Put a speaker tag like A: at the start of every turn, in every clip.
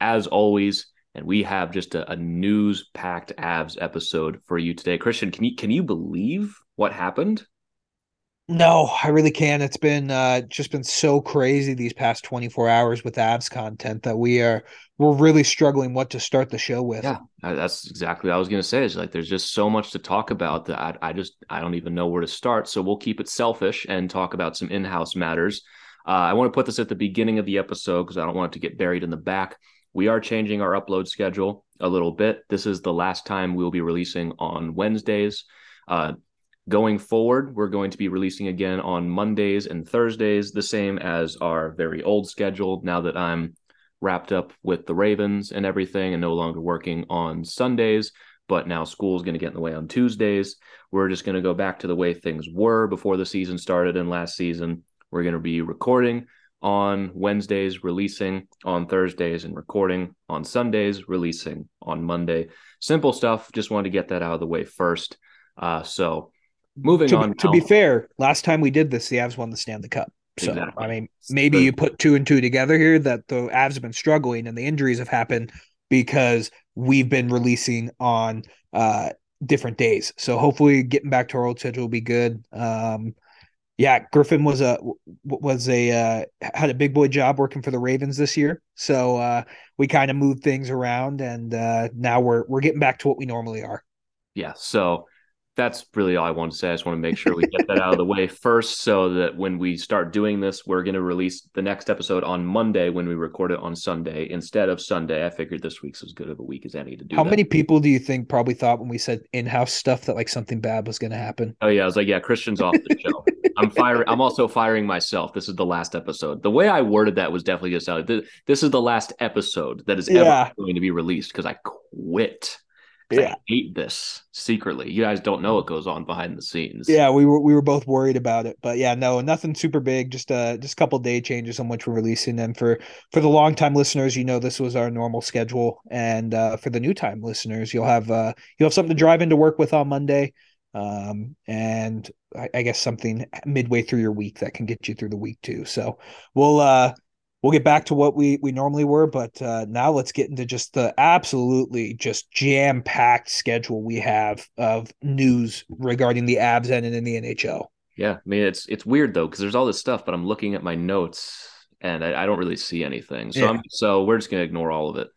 A: as always. And we have just a, a news packed Avs episode for you today. Christian, can you can you believe what happened?
B: No, I really can. It's been uh, just been so crazy these past 24 hours with Avs content that we are we're really struggling what to start the show with.
A: Yeah, that's exactly what I was going to say. Is like there's just so much to talk about that I, I just I don't even know where to start. So we'll keep it selfish and talk about some in-house matters. Uh, I want to put this at the beginning of the episode because I don't want it to get buried in the back. We are changing our upload schedule a little bit. This is the last time we'll be releasing on Wednesdays. Uh, going forward, we're going to be releasing again on Mondays and Thursdays, the same as our very old schedule. Now that I'm wrapped up with the Ravens and everything and no longer working on Sundays, but now school's going to get in the way on Tuesdays. We're just going to go back to the way things were before the season started and last season. We're going to be recording on Wednesdays, releasing on Thursdays, and recording on Sundays, releasing on Monday. Simple stuff. Just wanted to get that out of the way first. Uh, so moving
B: to,
A: on.
B: To
A: now.
B: be fair, last time we did this, the Avs won the Stanley Cup. So
A: Exactly.
B: I mean, maybe you put two and two together here that the Avs have been struggling and the injuries have happened because we've been releasing on uh different days. So hopefully getting back to our old schedule will be good. Um yeah, Griffin was a was a uh, had a big boy job working for the Ravens this year, so uh, we kind of moved things around, and uh, now we're we're getting back to what we normally are.
A: yeah. So that's really all I want to say. I just want to make sure we get that out of the way first so that when we start doing this, we're going to release the next episode on Monday when we record it on Sunday instead of Sunday. I figured this week's as good of a week as any to do
B: How
A: that.
B: many people do you think probably thought when we said in-house stuff that like something bad was going to happen?
A: Oh yeah, I was like, yeah, Christian's off the show. I'm firing. I'm also firing myself. This is the last episode. The way I worded that was definitely just out. This is the last episode that is
B: Yeah.
A: ever going to be released because I quit.
B: Yeah.
A: I hate this secretly. You guys don't know what goes on behind the scenes.
B: Yeah, we were we were both worried about it, but yeah, no, nothing super big. Just uh, just a couple day changes on which we're releasing. them for for the long time listeners, you know this was our normal schedule, and uh, for the new time listeners, you'll have uh, you'll have something to drive into work with on Monday, um, and I, I guess something midway through your week that can get you through the week too. So we'll uh we'll get back to what we we normally were, but uh, now let's get into just the absolutely just jam packed schedule we have of news regarding the Avs and in the NHL.
A: Yeah, I mean it's it's weird though because there's all this stuff, but I'm looking at my notes and I, I don't really see anything. So
B: Yeah.
A: I'm, so we're just gonna ignore all of it.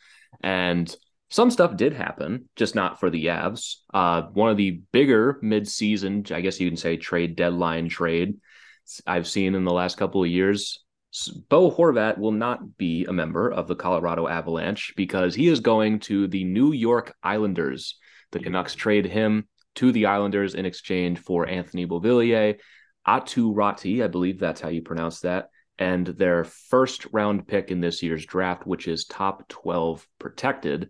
A: And some stuff did happen, just not for the Avs. Uh, one of the bigger mid-season, I guess you can say, trade deadline trade I've seen in the last couple of years. Bo Horvat will not be a member of the Colorado Avalanche because he is going to the New York Islanders. The Canucks trade him to the Islanders in exchange for Anthony Beauvillier, Aatu Raty, I believe that's how you pronounce that, and their first round pick in this year's draft, which is top 12 protected.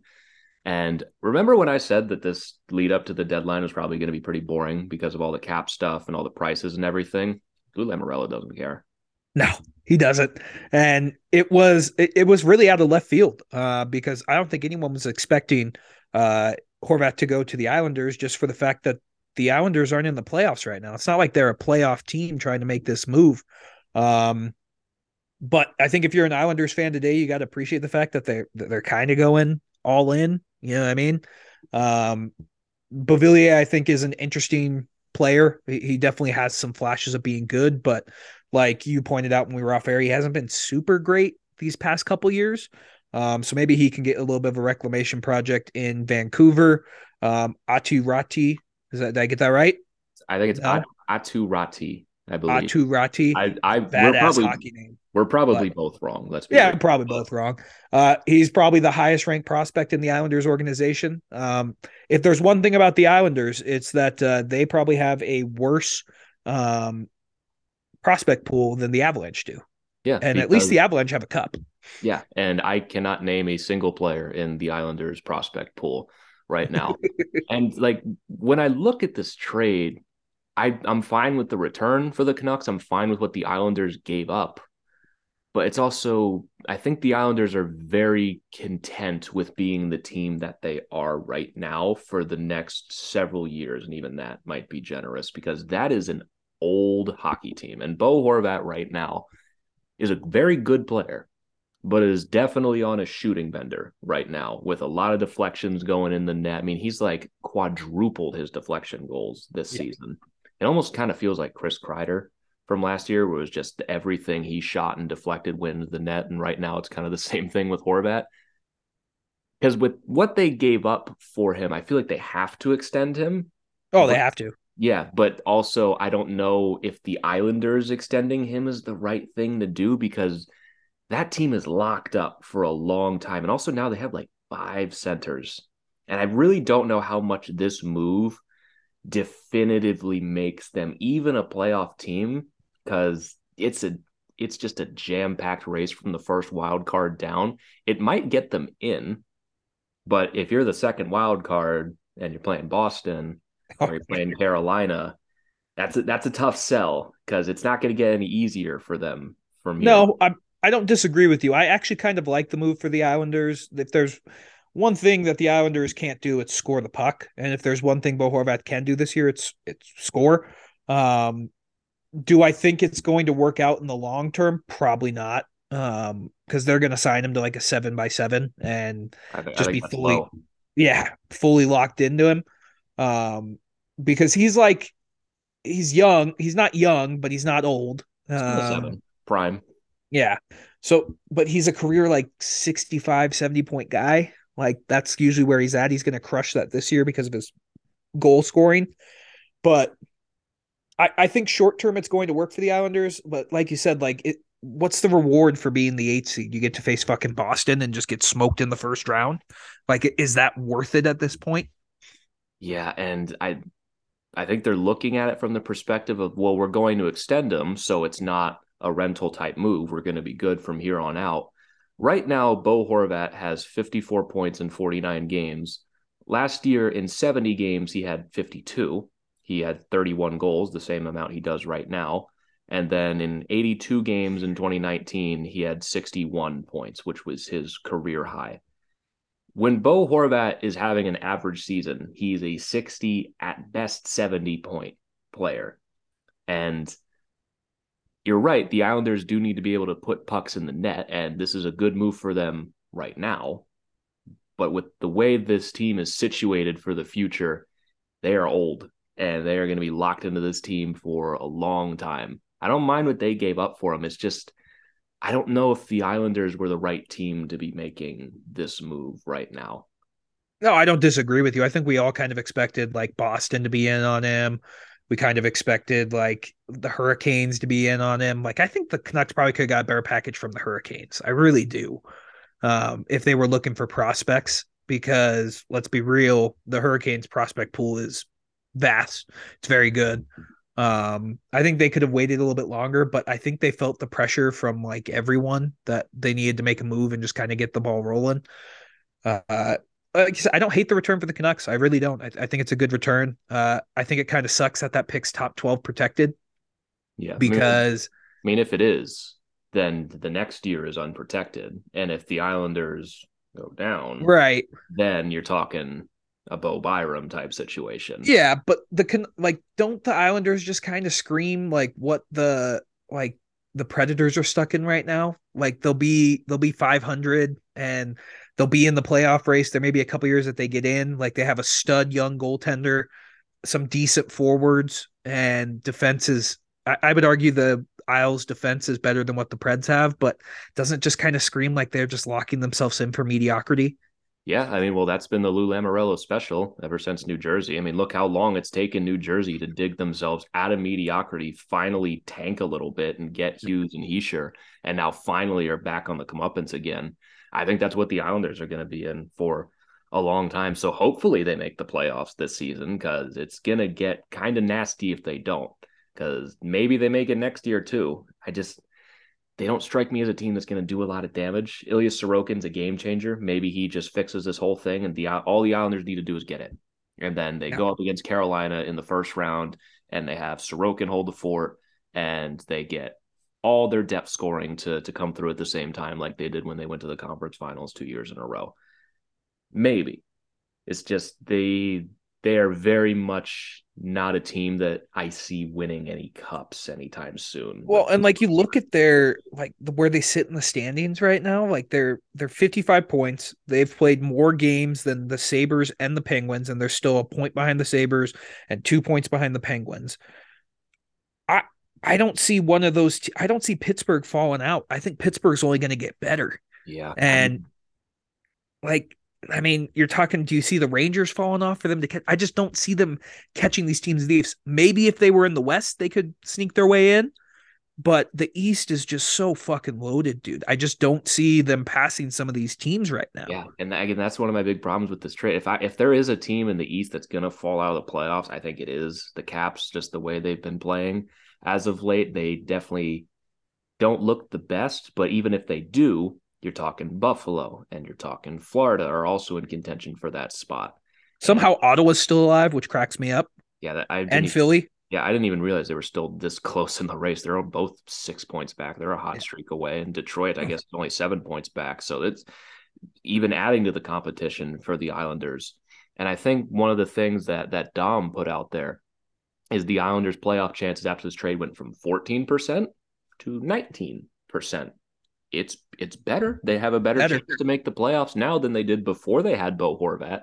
A: And remember when I said that this lead up to the deadline was probably going to be pretty boring because of all the cap stuff and all the prices and everything? Lou Lamoriello doesn't care.
B: No, he doesn't. And it was it, it was really out of left field uh, because I don't think anyone was expecting uh, Horvat to go to the Islanders just for the fact that the Islanders aren't in the playoffs right now. It's not like they're a playoff team trying to make this move. Um, but I think if you're an Islanders fan today, you got to appreciate the fact that they're they're kind of going all in. You know what I mean? Um, Beauvillier, I think, is an interesting player. He definitely has some flashes of being good, but like you pointed out when we were off air, he hasn't been super great these past couple years. Um, so maybe he can get a little bit of a reclamation project in Vancouver. Um, Aatu Raty, is that did I get that right?
A: I think it's
B: No.
A: Aatu Raty. I believe.
B: Aatu Raty,
A: I, I we're probably
B: hockey name.
A: we're probably both wrong. Let's be
B: Yeah,
A: real.
B: probably both wrong. Uh, he's probably the highest ranked prospect in the Islanders organization. Um, if there's one thing about the Islanders, it's that uh, they probably have a worse um, prospect pool than the Avalanche do.
A: Yeah,
B: And at least the Avalanche have a cup.
A: Yeah, and I cannot name a single player in the Islanders prospect pool right now. and like when I look at this trade, I I'm fine with the return for the Canucks. I'm fine with what the Islanders gave up. But it's also I think the Islanders are very content with being the team that they are right now for the next several years and even that might be generous because that is an old hockey team and Bo Horvat right now is a very good player but is definitely on a shooting bender right now with a lot of deflections going in the net. I mean, he's like quadrupled his deflection goals this
B: Yeah.
A: season. It almost kind of feels like Chris Kreider from last year, where it was just everything he shot and deflected went into the net. And right now it's kind of the same thing with Horvat. Because with what they gave up for him, I feel like they have to extend him.
B: Oh, they have to.
A: Yeah, but also I don't know if the Islanders extending him is the right thing to do because that team is locked up for a long time. And also now they have like five centers. And I really don't know how much this move definitively makes them even a playoff team because it's a it's just a jam-packed race from the first wild card down. It might get them in, but if you're the second wild card and you're playing Boston or you're playing Carolina, that's a, that's a tough sell because it's not going to get any easier for them from here.
B: No, I I don't disagree with you. I actually kind of like the move for the Islanders. If there's one thing that the Islanders can't do, it's score the puck. And if there's one thing Bo Horvat can do this year, it's it's score. Um, do I think it's going to work out in the long term? Probably not. Um, because they're going to sign him to like a seven by seven, and
A: I, thi- I
B: just be fully-
A: low.
B: yeah, fully locked into him. Um, because he's like he's young. He's not young, but he's not old. Um,
A: seven prime.
B: yeah. So, but he's a career like 65, 70 point guy. Like that's usually where he's at. He's going to crush that this year because of his goal scoring. But I, I think short term it's going to work for the Islanders. But like you said, like it, what's the reward for being the eight seed? You get to face fucking Boston and just get smoked in the first round. Like, is that worth it at this point?
A: Yeah, and I I think they're looking at it from the perspective of well, we're going to extend him, so it's not a rental type move. We're going to be good from here on out. Right now, Bo Horvat has 54 points in 49 games. Last year, in 70 games, he had 52. He had 31 goals, the same amount he does right now. And then in 82 games in 2019, he had 61 points, which was his career high. When Bo Horvat is having an average season, he's a 60 at best 70 point player. And you're right, the Islanders do need to be able to put pucks in the net, and this is a good move for them right now. But with the way this team is situated for the future, they are old and they are going to be locked into this team for a long time. I don't mind what they gave up for him. It's just I don't know if the Islanders were the right team to be making this move right now.
B: No, I don't disagree with you. I think we all kind of expected like Boston to be in on him. We kind of expected like the Hurricanes to be in on him. Like I think the Canucks probably could have got a better package from the Hurricanes. I really do. Um, if they were looking for prospects, because let's be real, the Hurricanes prospect pool is vast. It's very good. Um, I think they could have waited a little bit longer, but I think they felt the pressure from like everyone that they needed to make a move and just kind of get the ball rolling. Uh, like you said, I don't hate the return for the Canucks. I really don't. I, I think it's a good return. Uh, I think it kind of sucks that that pick's top twelve protected
A: Yeah. I mean,
B: because
A: I mean, if it is, then the next year is unprotected. And if the Islanders go down,
B: right,
A: then you're talking a Bo Byram type situation.
B: yeah. But the like, don't the Islanders just kind of scream like what the like the Predators are stuck in right now? Like they'll be they'll be five hundred and they'll be in the playoff race. There may be a couple years that they get in. Like they have a stud young goaltender, some decent forwards and defenses. I, I would argue the Isles defense is better than what the Preds have, but doesn't just kind of scream like they're just locking themselves in for mediocrity?
A: Yeah, I mean, well, that's been the Lou Lamoriello special ever since New Jersey. I mean, look how long it's taken New Jersey to dig themselves out of mediocrity, finally tank a little bit and get Hughes and Hischier, and now finally are back on the comeuppance again. I think that's what the Islanders are going to be in for a long time. So hopefully they make the playoffs this season because it's going to get kind of nasty if they don't. Because maybe they make it next year too. I just they don't strike me as a team that's going to do a lot of damage. Ilya Sorokin's a game changer. Maybe he just fixes this whole thing, and the all the Islanders need to do is get it. And then they yeah. go up against Carolina in the first round, and they have Sorokin hold the fort, and they get all their depth scoring to to come through at the same time, like they did when they went to the conference finals two years in a row. Maybe it's just they they are very much not a team that I see winning any cups anytime soon.
B: Well, and like you look at their like where they sit in the standings right now, like they're they're 55 points. They've played more games than the Sabres and the Penguins and they're still a point behind the Sabres and 2 points behind the Penguins. I I don't see one of those t- I don't see Pittsburgh falling out. I think Pittsburgh's only going to get better.
A: Yeah.
B: And like I mean, you're talking. Do you see the Rangers falling off for them to catch? I just don't see them catching these teams. Leafs. Maybe if they were in the West, they could sneak their way in. But the East is just so fucking loaded, dude. I just don't see them passing some of these teams right now.
A: Yeah, and again, that's one of my big problems with this trade. If I if there is a team in the East that's gonna fall out of the playoffs, I think it is the Caps. Just the way they've been playing as of late, they definitely don't look the best. But even if they do, you're talking Buffalo and you're talking Florida are also in contention for that spot.
B: Somehow and, Ottawa's still alive, which cracks me up.
A: Yeah, that, I
B: and Philly.
A: Yeah, I didn't even realize they were still this close in the race. They're both six points back. They're a hot yeah. streak away, and Detroit, I guess, is only seven points back. So it's even adding to the competition for the Islanders. And I think one of the things that that Dom put out there is the Islanders' playoff chances after this trade went from 14% to 19% it's it's better. They have a better, better. chance to make the playoffs now than they did before they had Bo Horvat.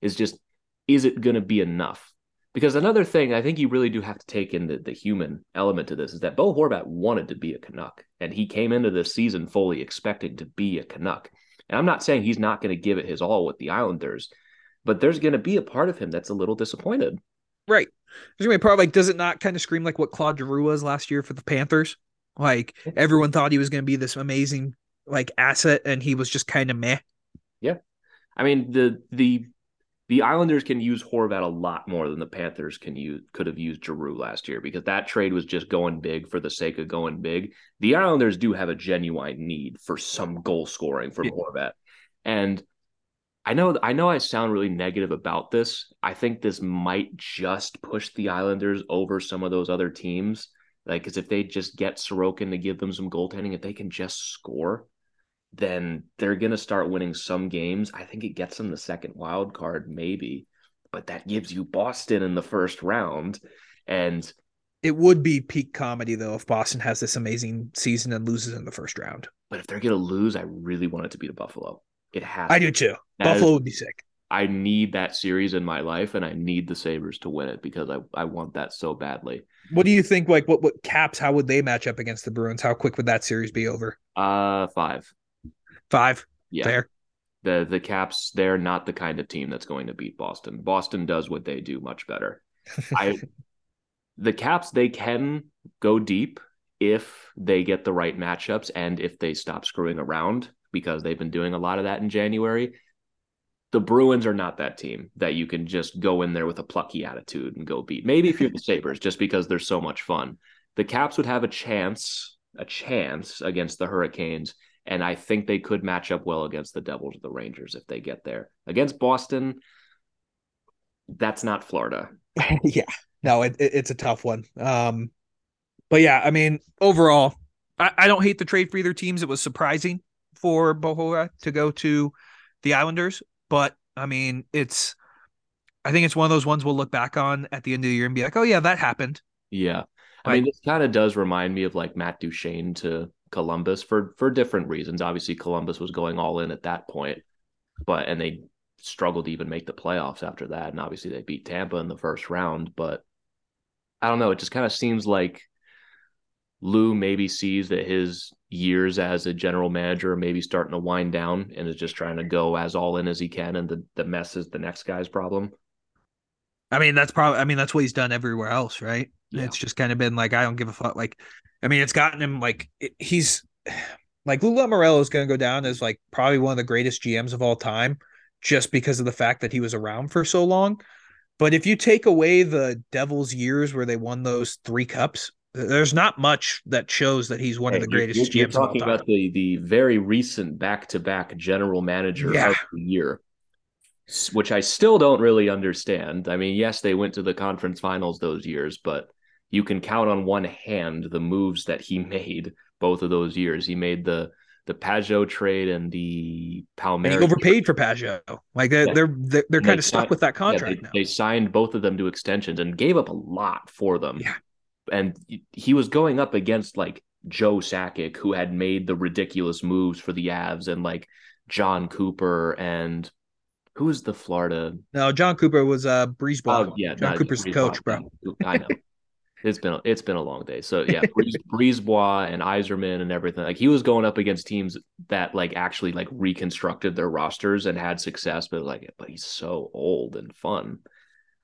A: Is just is it going to be enough? Because another thing I think you really do have to take in the, the human element to this is that Bo Horvat wanted to be a Canuck, and he came into this season fully expecting to be a Canuck. And I'm not saying he's not going to give it his all with the Islanders, but there's going to be a part of him that's a little disappointed.
B: Right. There's going to be a part like, does it not kind of scream like what Claude Giroux was last year for the Panthers? Like everyone thought he was going to be this amazing like asset, and he was just kind of meh.
A: Yeah, I mean the the the Islanders can use Horvat a lot more than the Panthers can use could have used Giroux last year because that trade was just going big for the sake of going big. The Islanders do have a genuine need for some goal scoring from yeah. Horvat, and I know I know I sound really negative about this. I think this might just push the Islanders over some of those other teams like, because if they just get Sorokin to give them some goaltending, if they can just score, then they're going to start winning some games. I think it gets them the second wild card, maybe, but that gives you Boston in the first round. And
B: it would be peak comedy, though, if Boston has this amazing season and loses in the first round.
A: But if they're going to lose, I really want it to be the Buffalo. It has.
B: I do too. That Buffalo is, would be sick.
A: I need that series in my life, and I need the Sabres to win it because I, I want that so badly.
B: What do you think? Like, what what Caps? How would they match up against the Bruins? How quick would that series be over?
A: Uh, five.
B: Five.
A: Yeah. Fair. The the Caps, they're not the kind of team that's going to beat Boston. Boston does what they do much better. I the Caps, they can go deep if they get the right matchups and if they stop screwing around because they've been doing a lot of that in January the Bruins are not that team that you can just go in there with a plucky attitude and go beat. Maybe if you're the Sabres, just because they're so much fun. The Caps would have a chance, a chance against the Hurricanes. And I think they could match up well against the Devils or the Rangers if they get there. Against Boston, that's not Florida.
B: yeah. No, it, it, it's a tough one. Um, but yeah, I mean, overall, I, I don't hate the trade for either teams. It was surprising for Bo Horvat to go to the Islanders. But I mean, it's I think it's one of those ones we'll look back on at the end of the year and be like, oh yeah, that happened.
A: Yeah. I mean, this kind of does remind me of like Matt Duchene to Columbus for for different reasons. Obviously, Columbus was going all in at that point, but and they struggled to even make the playoffs after that. And obviously, they beat Tampa in the first round. But I don't know. It just kind of seems like Lou maybe sees that his years as a general manager are maybe starting to wind down and is just trying to go as all in as he can, and the the mess is the next guy's problem.
B: I mean, that's probably. I mean, that's what he's done everywhere else, right?
A: Yeah.
B: It's just kind of been like, I don't give a fuck. Like, I mean, it's gotten him like it, he's like Lou Lamoriello is going to go down as like probably one of the greatest GMs of all time, just because of the fact that he was around for so long. But if you take away the Devils' years where they won those three cups, there's not much that shows that he's one of the
A: Hey,
B: greatest
A: you're,
B: GMs
A: you're talking
B: of all time.
A: about the the very recent back to back general manager
B: Yeah.
A: of the year, which I still don't really understand. I mean, yes, they went to the conference finals those years, but you can count on one hand the moves that he made both of those years. He made the the Pageau trade and the
B: and he
A: Palmieri
B: overpaid for Pageau. Like they're
A: Yeah.
B: they're they're, they're kind
A: they
B: of stuck with that
A: Yeah,
B: contract
A: they,
B: now.
A: they signed both of them to extensions and gave up a lot for them.
B: Yeah.
A: And he was going up against like Joe Sakic, who had made the ridiculous moves for the Avs, and like Jon Cooper and who was the Florida?
B: No, Jon Cooper was uh BriseBois.
A: Oh yeah,
B: John Cooper's the
A: Breeze
B: coach,
A: Bois.
B: bro.
A: I know. It's been a, it's been a long day. So yeah, Breeze, BriseBois and Yzerman and everything. Like he was going up against teams that like actually like reconstructed their rosters and had success, but like but he's so old and fun.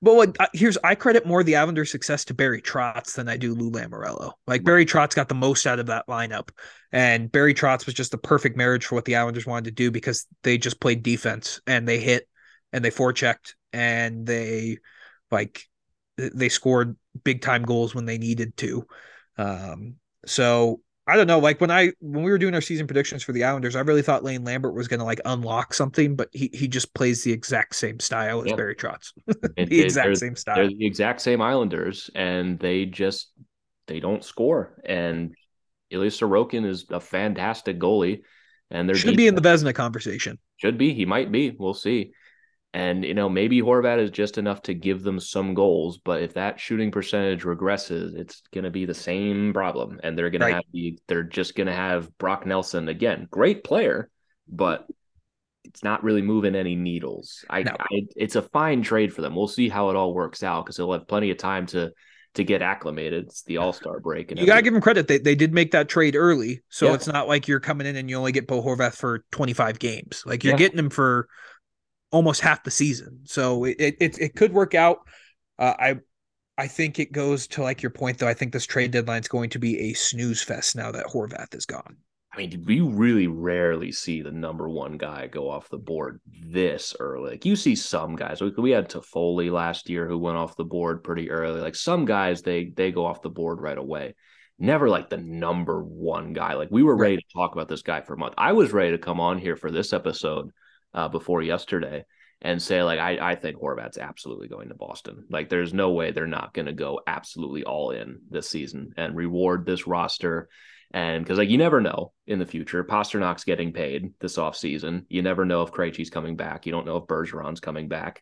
B: But what uh, here's I credit more the Islanders' success to Barry Trotz than I do Lou Lamoriello. Like Barry Trotz got the most out of that lineup, and Barry Trotz was just the perfect marriage for what the Islanders wanted to do because they just played defense and they hit and they forechecked and they like they scored big time goals when they needed to. Um, so I don't know. Like when I when we were doing our season predictions for the Islanders, I really thought Lane Lambert was going to like unlock something, but he he just plays the exact same style as
A: Yeah.
B: Barry Trotz, the exact same style.
A: They're the exact same Islanders, and they just they don't score. And Ilya Sorokin is a fantastic goalie, and they're
B: Should be in the Vezina conversation.
A: Should be. He might be. We'll see. And you know, maybe Horvat is just enough to give them some goals, but if that shooting percentage regresses, it's going to be the same problem, and they're going
B: Right.
A: to have the they're just going to have Brock Nelson again, great player, but it's not really moving any needles. I,
B: No.
A: I it's a fine trade for them. We'll see how it all works out because they'll have plenty of time to to get acclimated. It's the All Star break, and
B: You gotta give them credit. They they did make that trade early, so
A: Yeah.
B: it's not like you're coming in and you only get Bo Horvat for 25 games. Like you're
A: Yeah.
B: getting him for almost half the season. So it it it, could work out. Uh, I I think it goes to like your point though. I think this trade deadline is going to be a snooze fest now that Horvat is gone.
A: I mean, we really rarely see the number one guy go off the board this early. Like you see some guys. We, we had Toffoli last year who went off the board pretty early. Like some guys, they they go off the board right away. Never like the number one guy. Like we were ready to talk about this guy for a month. I was ready to come on here for this episode uh, before yesterday and say like I I think Horvat's absolutely going to Boston. Like there's no way they're not going to go absolutely all in this season and reward this roster. And because like you never know in the future, Pastrnak's getting paid this offseason. You never know if Krejci's coming back. You don't know if Bergeron's coming back.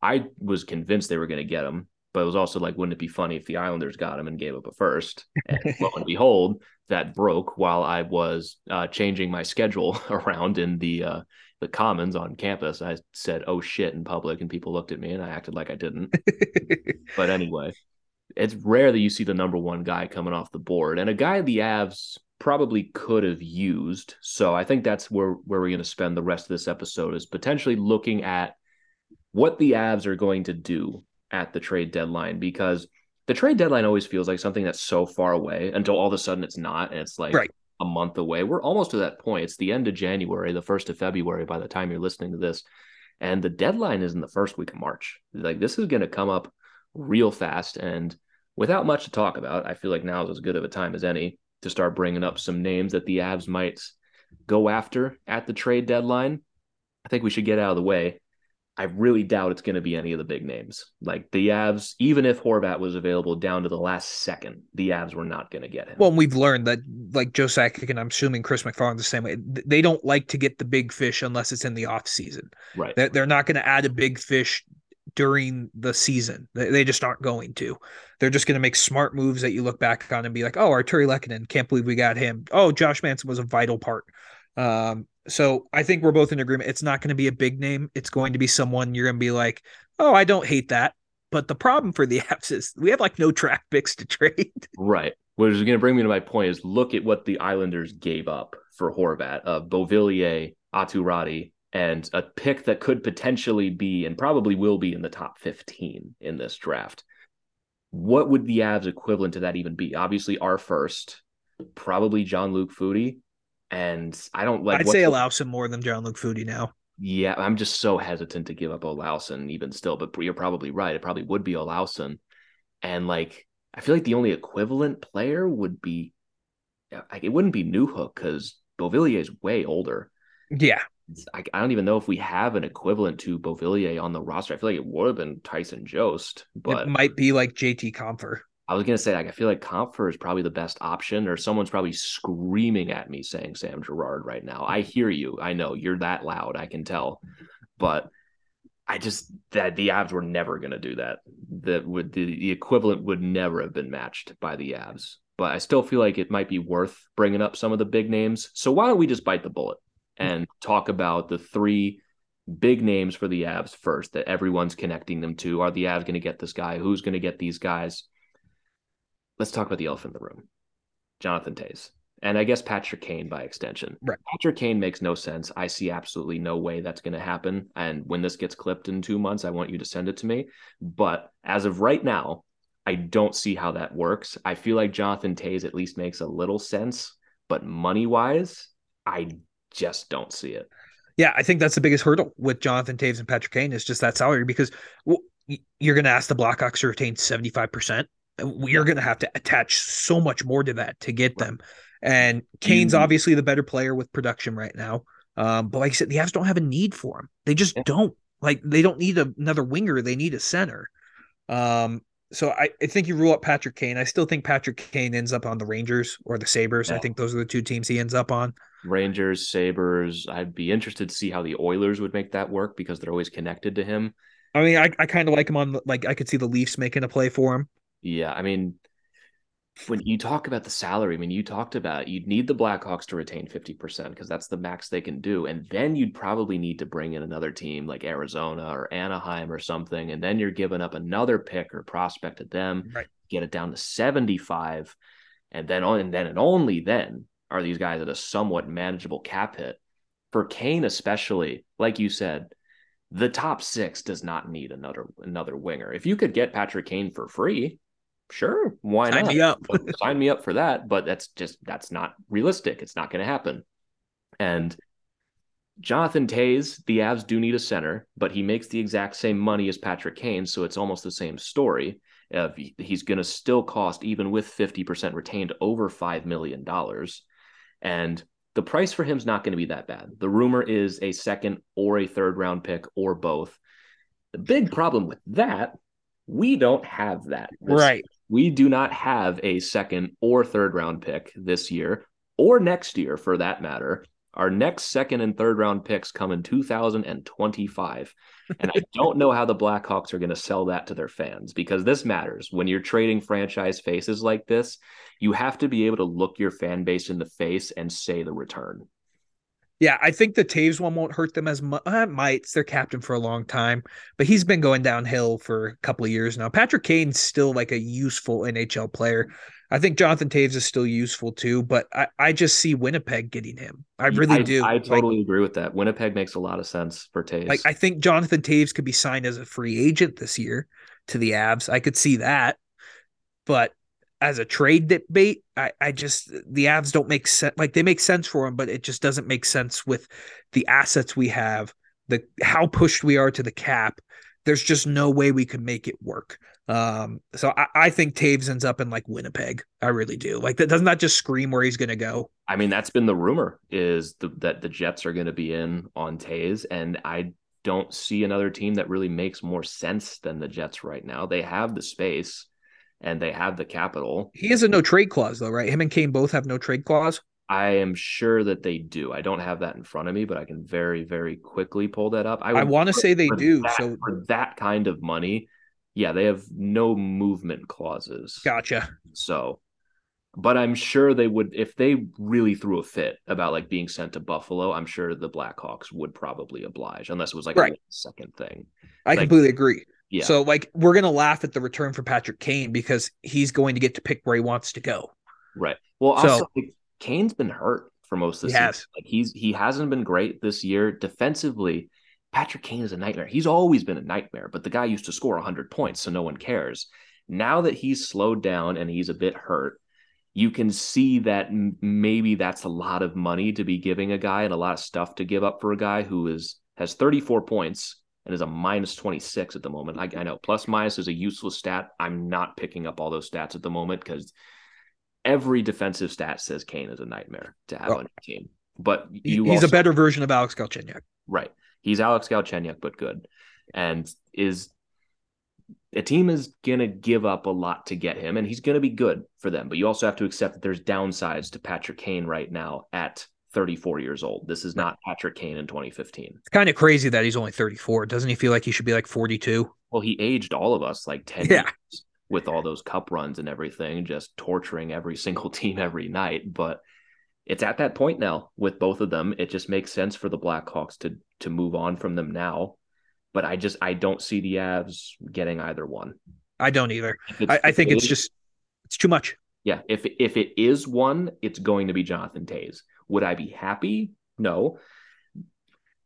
A: I was convinced they were going to get him, but it was also like, wouldn't it be funny if the Islanders got him and gave up a first? And lo and behold, that broke while I was uh, changing my schedule around in the uh, the commons on campus. I said, "Oh shit" in public, and people looked at me, and I acted like I didn't. But anyway, it's rare that you see the number one guy coming off the board, and a guy the Avs probably could have used. So I think that's where where we're going to spend the rest of this episode is potentially looking at what the Avs are going to do at the trade deadline because the trade deadline always feels like something that's so far away until all of a sudden it's not, and it's like
B: Right.
A: A month away. We're almost to that point. It's the end of January, the first of February by the time you're listening to this. And the deadline is in the first week of March. Like this is going to come up real fast. And without much to talk about, I feel like now is as good of a time as any to start bringing up some names that the Avs might go after at the trade deadline. I think we should get out of the way. I really doubt it's going to be any of the big names. Like the Avs, even if Horvat was available down to the last second, the Avs were not going to get him.
B: Well, and we've learned that like Joe Sakic and I'm assuming Chris MacFarland the same way. They don't like to get the big fish unless it's in the off season.
A: right.
B: They're, they're not going to add a big fish during the season. They, they just aren't going to. They're just going to make smart moves that you look back on and be like, oh, Artturi Lehkonen, can't believe we got him. Oh, Josh Manson was a vital part. Um, so I think we're both in agreement. It's not going to be a big name. It's going to be someone you're going to be like, oh, I don't hate that. But the problem for the Avs is we have like no track picks to trade.
A: Right. Which is going to bring me to my point is look at what the Islanders gave up for Horvat of uh, Beauvillier, Aatu Raty, and a pick that could potentially be and probably will be in the top 15 in this draft. What would the Avs equivalent to that even be? Obviously, our first, probably Jean-Luc Foudy. And I don't like.
B: I'd say Olausson more than Jean-Luc Foudy now.
A: Yeah, I'm just so hesitant to give up Olausson even still, but you're probably right. It probably would be Olausson. And like, I feel like the only equivalent player would be, like, it wouldn't be Newhook because Beauvillier is way older.
B: Yeah.
A: I, I, don't even know if we have an equivalent to Beauvillier on the roster. I feel like it would have been Tyson Jost, but
B: it might be like JT Compher.
A: I was gonna say, like, I feel like Compher is probably the best option, or someone's probably screaming at me saying Sam Girard right now. I hear you. I know you're that loud. I can tell, but I just that the Avs were never gonna do that. That would the, the equivalent would never have been matched by the Avs. But I still feel like it might be worth bringing up some of the big names. So why don't we just bite the bullet and talk about the three big names for the Avs first that everyone's connecting them to? Are the Avs going to get this guy? Who's going to get these guys? Let's talk about the elephant in the room Jonathan Toews. And I guess Patrick Kane by extension.
B: Right.
A: Patrick Kane makes no sense. I see absolutely no way that's going to happen. And when this gets clipped in two months, I want you to send it to me. But as of right now, I don't see how that works. I feel like Jonathan Toews at least makes a little sense, but money wise, I just don't see it.
B: Yeah, I think that's the biggest hurdle with Jonathan Toews and Patrick Kane is just that salary because you're going to ask the Blackhawks to retain 75% we're going to have to attach so much more to that to get them. And Kane's mm-hmm. obviously the better player with production right now. Um, but like I said, the Avs don't have a need for him. They just don't. Like they don't need a, another winger. They need a center. Um, so I, I think you rule out Patrick Kane. I still think Patrick Kane ends up on the Rangers or the Sabres. Yeah. I think those are the two teams he ends up on.
A: Rangers, Sabres. I'd be interested to see how the Oilers would make that work because they're always connected to him.
B: I mean, I, I kind of like him on like I could see the Leafs making a play for him.
A: Yeah, I mean, when you talk about the salary, I mean, you talked about you'd need the Blackhawks to retain 50% because that's the max they can do. And then you'd probably need to bring in another team like Arizona or Anaheim or something. And then you're giving up another pick or prospect to them,
B: right.
A: get it down to 75. And then on and then and only then are these guys at a somewhat manageable cap hit. For Kane, especially, like you said, the top six does not need another another winger. If you could get Patrick Kane for free, Sure, why
B: Sign
A: not?
B: Me up.
A: Sign me up for that. But that's just that's not realistic. It's not going to happen. And Jonathan Toews, the Avs do need a center, but he makes the exact same money as Patrick Kane, so it's almost the same story. Uh, he's going to still cost, even with 50% retained, over $5 million. And the price for him is not going to be that bad. The rumor is a second or a third round pick or both. The big problem with that, we don't have that.
B: Right.
A: We do not have a second or third round pick this year or next year for that matter. Our next second and third round picks come in 2025. And I don't know how the Blackhawks are going to sell that to their fans because this matters. When you're trading franchise faces like this, you have to be able to look your fan base in the face and say the return.
B: Yeah, I think the Toews one won't hurt them as much. Uh, it might. It's their captain for a long time, but he's been going downhill for a couple of years now. Patrick Kane's still like a useful NHL player. I think Jonathan Toews is still useful too, but I, I just see Winnipeg getting him. I really
A: I,
B: do.
A: I totally like, agree with that. Winnipeg makes a lot of sense for Toews.
B: Like I think Jonathan Toews could be signed as a free agent this year to the Avs. I could see that, but as a trade bait, I, I just the Avs don't make sense. Like they make sense for him, but it just doesn't make sense with the assets we have, the how pushed we are to the cap. There's just no way we could make it work. Um, so I, I think Toews ends up in like Winnipeg. I really do. Like that doesn't that just scream where he's going to go?
A: I mean, that's been the rumor is the, that the Jets are going to be in on Toews, and I don't see another team that really makes more sense than the Jets right now. They have the space and they have the capital.
B: He has a no trade clause though, right? Him and Kane both have no trade clause.
A: I am sure that they do. I don't have that in front of me, but I can very, very quickly pull that up.
B: I, I want to say they do.
A: That,
B: so
A: for that kind of money, yeah, they have no movement clauses.
B: Gotcha.
A: So, but I'm sure they would if they really threw a fit about like being sent to Buffalo. I'm sure the Blackhawks would probably oblige, unless it was like right. a second thing.
B: I
A: like,
B: completely agree.
A: Yeah.
B: So like we're gonna laugh at the return for Patrick Kane because he's going to get to pick where he wants to go.
A: Right. Well,
B: So-
A: like, Kane's been hurt for most of the season. Like he's he hasn't been great this year defensively. Patrick Kane is a nightmare. He's always been a nightmare, but the guy used to score 100 points, so no one cares. Now that he's slowed down and he's a bit hurt, you can see that m- maybe that's a lot of money to be giving a guy and a lot of stuff to give up for a guy who is has 34 points and is a minus 26 at the moment. I, I know plus minus is a useless stat. I'm not picking up all those stats at the moment because every defensive stat says Kane is a nightmare to have
B: Oh.
A: on your team. But you
B: he's
A: also,
B: a better version of Alex Galchenyuk.
A: right. He's Alex Galchenyuk, but good, and is a team is gonna give up a lot to get him, and he's gonna be good for them. But you also have to accept that there's downsides to Patrick Kane right now at 34 years old. This is not Patrick Kane in 2015.
B: It's kind of crazy that he's only 34. Doesn't he feel like he should be like 42?
A: Well, he aged all of us like 10
B: Yeah.
A: years with all those cup runs and everything, just torturing every single team every night. But it's at that point now with both of them. It just makes sense for the Blackhawks to to move on from them now. But I just I don't see the Avs getting either one.
B: I don't either. I, I think it's just it's too much.
A: yeah. If if it is one, it's going to be Jonathan Toews. Would I be happy? No.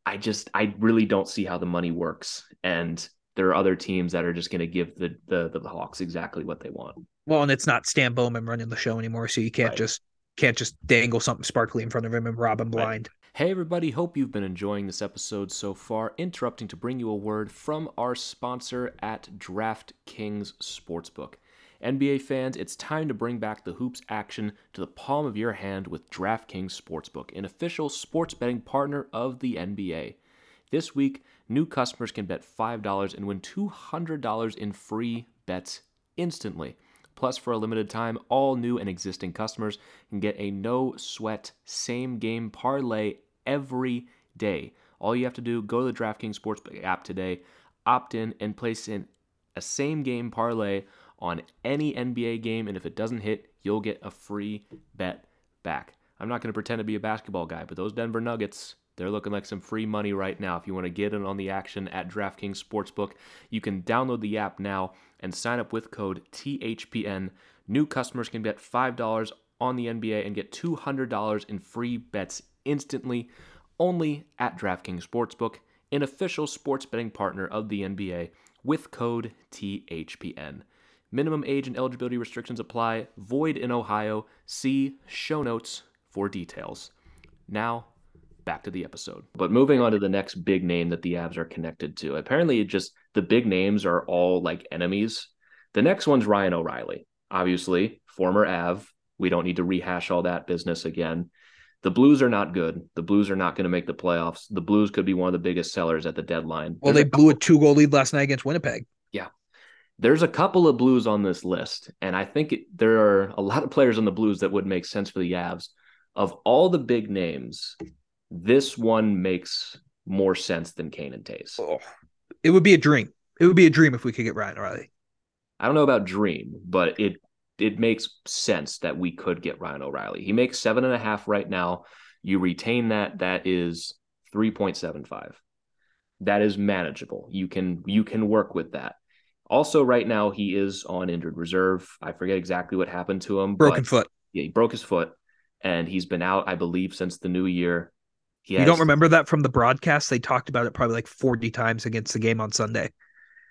A: I just I really don't see how the money works, and there are other teams that are just going to give the, the the Hawks exactly what they want.
B: Well, and it's not Stan Bowman running the show anymore, so you can't
A: Right.
B: just can't just dangle something sparkly in front of him and rob him
A: Right.
B: blind.
A: Hey, everybody, hope you've been enjoying this episode so far. Interrupting to bring you a word from our sponsor at DraftKings Sportsbook. NBA fans, it's time to bring back the hoops action to the palm of your hand with DraftKings Sportsbook, an official sports betting partner of the NBA. This week, new customers can bet $5 and win $200 in free bets instantly. Plus, for a limited time, all new and existing customers can get a no sweat same game parlay every day. All you have to do, go to the DraftKings Sportsbook app today, opt in, and place in a same game parlay on any NBA game. And if it doesn't hit, you'll get a free bet back. I'm not going to pretend to be a basketball guy, but those Denver Nuggets, they're looking like some free money right now. If you want to get in on the action at DraftKings Sportsbook, you can download the app now and sign up with code THPN. New customers can bet $5 on the NBA and get $200 in free bets instantly only at DraftKings Sportsbook, an official sports betting partner of the NBA with code THPN. Minimum age and eligibility restrictions apply. Void in Ohio. See show notes for details. Now, back to the episode. But moving on to the next big name that the Avs are connected to. Apparently, it just the big names are all like enemies. The next one's Ryan O'Reilly. Obviously, former Av. We don't need to rehash all that business again. The Blues are not good. The Blues are not going to make the playoffs. The Blues could be one of the biggest sellers at the deadline.
B: Well,
A: There's
B: they
A: a
B: blew a two goal lead last night against Winnipeg.
A: There's a couple of blues on this list, and I think it, there are a lot of players on the blues that would make sense for the Avs. Of all the big names, this one makes more sense than Kane and Toews.
B: Oh, it would be a dream. It would be a dream if we could get Ryan O'Reilly.
A: I don't know about dream, but it it makes sense that we could get Ryan O'Reilly. He makes seven and a half right now. You retain that, that is three point seven five. That is manageable. You can you can work with that. Also, right now he is on injured reserve. I forget exactly what happened to him.
B: Broken
A: but
B: foot.
A: Yeah, he broke his foot, and he's been out, I believe, since the new year. He
B: You
A: has-
B: don't remember that from the broadcast? They talked about it probably like 40 times against the game on Sunday.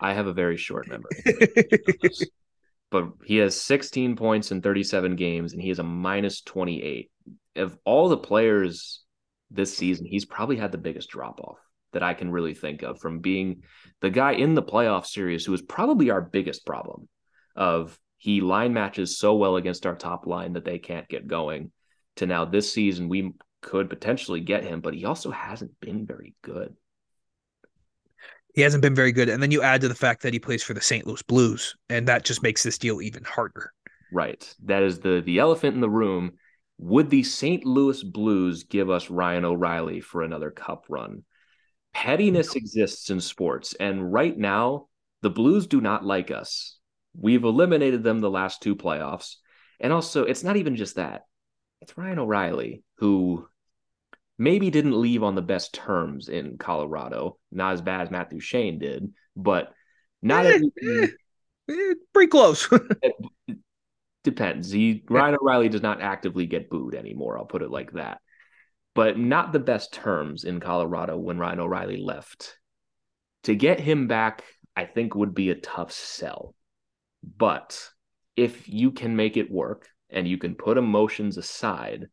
A: I have a very short memory. but he has 16 points in 37 games and he has a minus 28 of all the players this season he's probably had the biggest drop off that i can really think of from being the guy in the playoff series who was probably our biggest problem of he line matches so well against our top line that they can't get going to now this season we could potentially get him but he also hasn't been very good
B: he hasn't been very good. And then you add to the fact that he plays for the St. Louis Blues, and that just makes this deal even harder.
A: Right. That is the the elephant in the room. Would the St. Louis Blues give us Ryan O'Reilly for another cup run? Pettiness exists in sports, and right now the Blues do not like us. We've eliminated them the last two playoffs. And also, it's not even just that. It's Ryan O'Reilly who maybe didn't leave on the best terms in Colorado. Not as bad as Matt Duchene did, but not
B: Eh, eh, eh, pretty close.
A: depends. He. Ryan O'Reilly does not actively get booed anymore. I'll put it like that. But not the best terms in Colorado when Ryan O'Reilly left. To get him back, I think would be a tough sell. But if you can make it work and you can put emotions aside,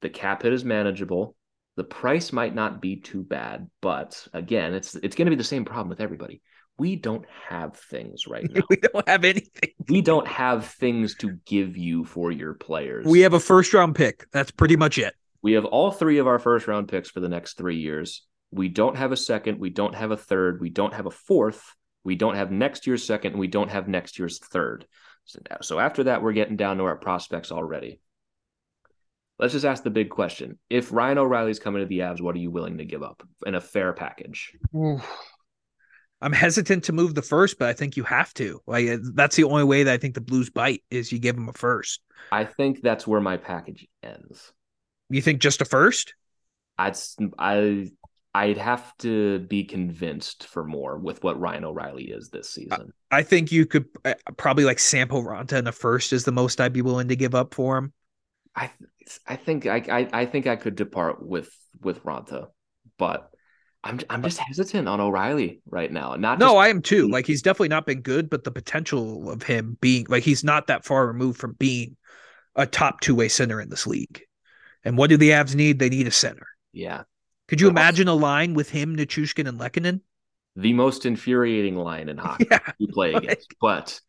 A: the cap hit is manageable. The price might not be too bad, but again, it's it's going to be the same problem with everybody. We don't have things right now.
B: we don't have anything.
A: We don't have things to give you for your players.
B: We have a first round pick. That's pretty much it.
A: We have all three of our first round picks for the next three years. We don't have a second. We don't have a third. We don't have a fourth. We don't have next year's second. And we don't have next year's third. So, so after that, we're getting down to our prospects already. Let's just ask the big question. If Ryan O'Reilly's coming to the Avs, what are you willing to give up in a fair package?
B: I'm hesitant to move the first, but I think you have to. Like uh, that's the only way that I think the Blues bite is you give them a first.
A: I think that's where my package ends.
B: You think just a first?
A: I'd I I'd have to be convinced for more with what Ryan O'Reilly is this season.
B: I think you could uh, probably like Sampo Ranta in a first is the most I'd be willing to give up for him.
A: I I think I, I I think I could depart with with Raanta, but I'm I'm just hesitant on O'Reilly right now. Not
B: no, I am too. Like he's definitely not been good, but the potential of him being like he's not that far removed from being a top two way center in this league. And what do the Avs need? They need a center.
A: Yeah.
B: Could you imagine a line with him, Nichushkin, and Lehkonen?
A: The most infuriating line in hockey yeah, you play like... against. But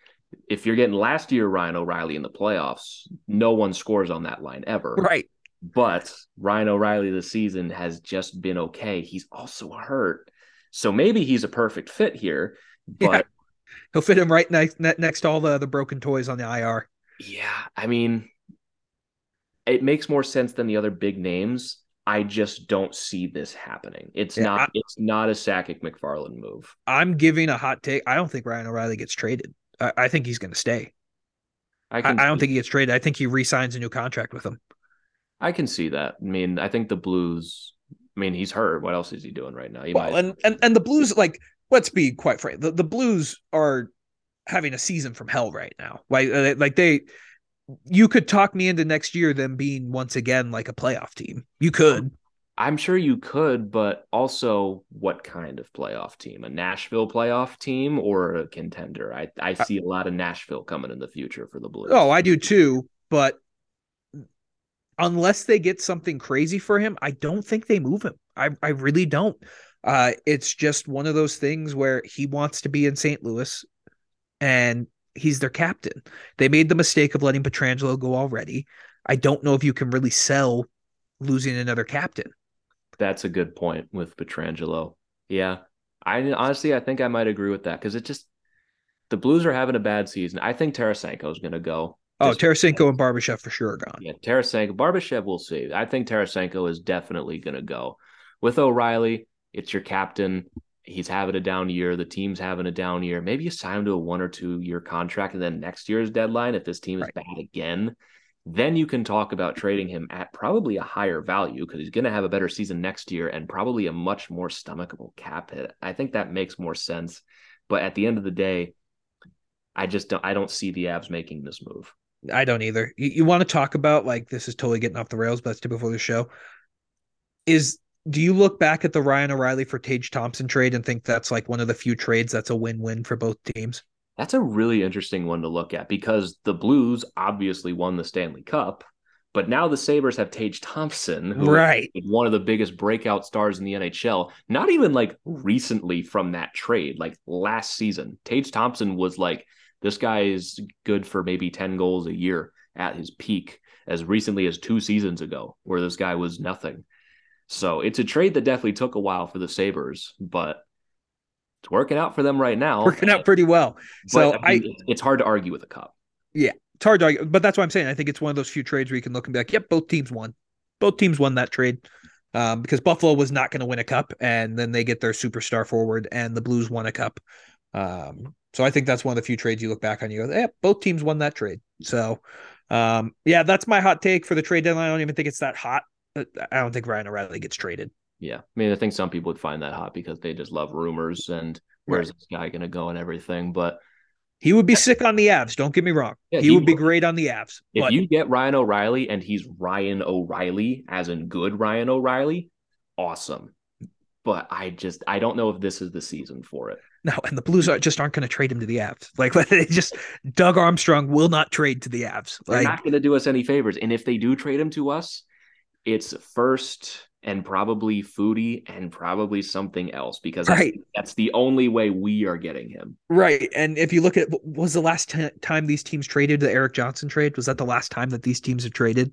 A: if you're getting last year Ryan O'Reilly in the playoffs, no one scores on that line ever.
B: Right.
A: But Ryan O'Reilly this season has just been okay. He's also hurt. So maybe he's a perfect fit here. But yeah.
B: he'll fit him right next next to all the, the broken toys on the IR.
A: Yeah. I mean, it makes more sense than the other big names. I just don't see this happening. It's yeah, not I, it's not a Sakic MacFarland move.
B: I'm giving a hot take. I don't think Ryan O'Reilly gets traded. I, I think he's going to stay. I, I, I don't think he gets traded. I think he re-signs a new contract with them.
A: I can see that. I mean, I think the Blues. I mean, he's hurt. What else is he doing right now? He
B: well, might... and, and and the Blues, like, let's be quite frank, the, the Blues are having a season from hell right now. Like, like they, you could talk me into next year them being once again like a playoff team. You could.
A: I'm sure you could, but also what kind of playoff team? A Nashville playoff team or a contender? I, I see a lot of Nashville coming in the future for the Blues.
B: Oh, I do too. But unless they get something crazy for him, I don't think they move him. I, I really don't. Uh, it's just one of those things where he wants to be in St. Louis and he's their captain. They made the mistake of letting Pietrangelo go already. I don't know if you can really sell losing another captain.
A: That's a good point with Pietrangelo. Yeah. I honestly I think I might agree with that because it just the Blues are having a bad season. I think Tarasenko is going to go.
B: Oh, Tarasenko and Barbashev for sure are gone.
A: Yeah, Tarasenko, Barbashev, we'll see. I think Tarasenko is definitely going to go. With O'Reilly, it's your captain. He's having a down year. The team's having a down year. Maybe you sign him to a one or two year contract, and then next year's deadline, if this team is right. bad again, then you can talk about trading him at probably a higher value because he's going to have a better season next year and probably a much more stomachable cap hit. I think that makes more sense. But at the end of the day, I just don't I don't see the Avs making this move.
B: I don't either. You, you want to talk about like this is totally getting off the rails, but that's typical of the show. Is do you look back at the Ryan O'Reilly for Tage Thompson trade and think that's like one of the few trades that's a win-win for both teams?
A: That's a really interesting one to look at because the Blues obviously won the Stanley Cup, but now the Sabres have Tage Thompson, who
B: right?
A: one of the biggest breakout stars in the NHL. Not even like recently from that trade, like last season. Tage Thompson was like this guy is good for maybe 10 goals a year at his peak as recently as two seasons ago, where this guy was nothing. So it's a trade that definitely took a while for the Sabres, but it's working out for them right now.
B: Working out pretty well. So but, I, mean,
A: I, it's hard to argue with a cup.
B: Yeah, it's hard to argue, but that's what I'm saying. I think it's one of those few trades where you can look and be like, "Yep, both teams won. Both teams won that trade." Um, because Buffalo was not going to win a cup, and then they get their superstar forward, and the Blues won a cup. Um, so I think that's one of the few trades you look back on. You go, yeah, both teams won that trade. So, um, yeah, that's my hot take for the trade deadline. I don't even think it's that hot. Uh, I don't think Ryan O'Reilly gets traded.
A: Yeah, I mean, I think some people would find that hot because they just love rumors and where's right. this guy going to go and everything. But
B: He would be sick on the Avs. Don't get me wrong.
A: Yeah,
B: he,
A: he
B: would be great on the Avs.
A: If
B: but
A: you get Ryan O'Reilly and he's Ryan O'Reilly, as in good Ryan O'Reilly, awesome. But I just I don't know if this is the season for it.
B: no, and the Blues are, just aren't going to trade him to the Avs. Like they just Doug Armstrong will not trade to the Avs.
A: They're not going to do us any favors. And if they do trade him to us, it's first and probably Foudy and probably something else because that's,
B: Right.
A: that's the only way we are getting him.
B: right. And if you look at was the last ti- time these teams traded the Erik Johnson trade? Was that the last time that these teams have traded?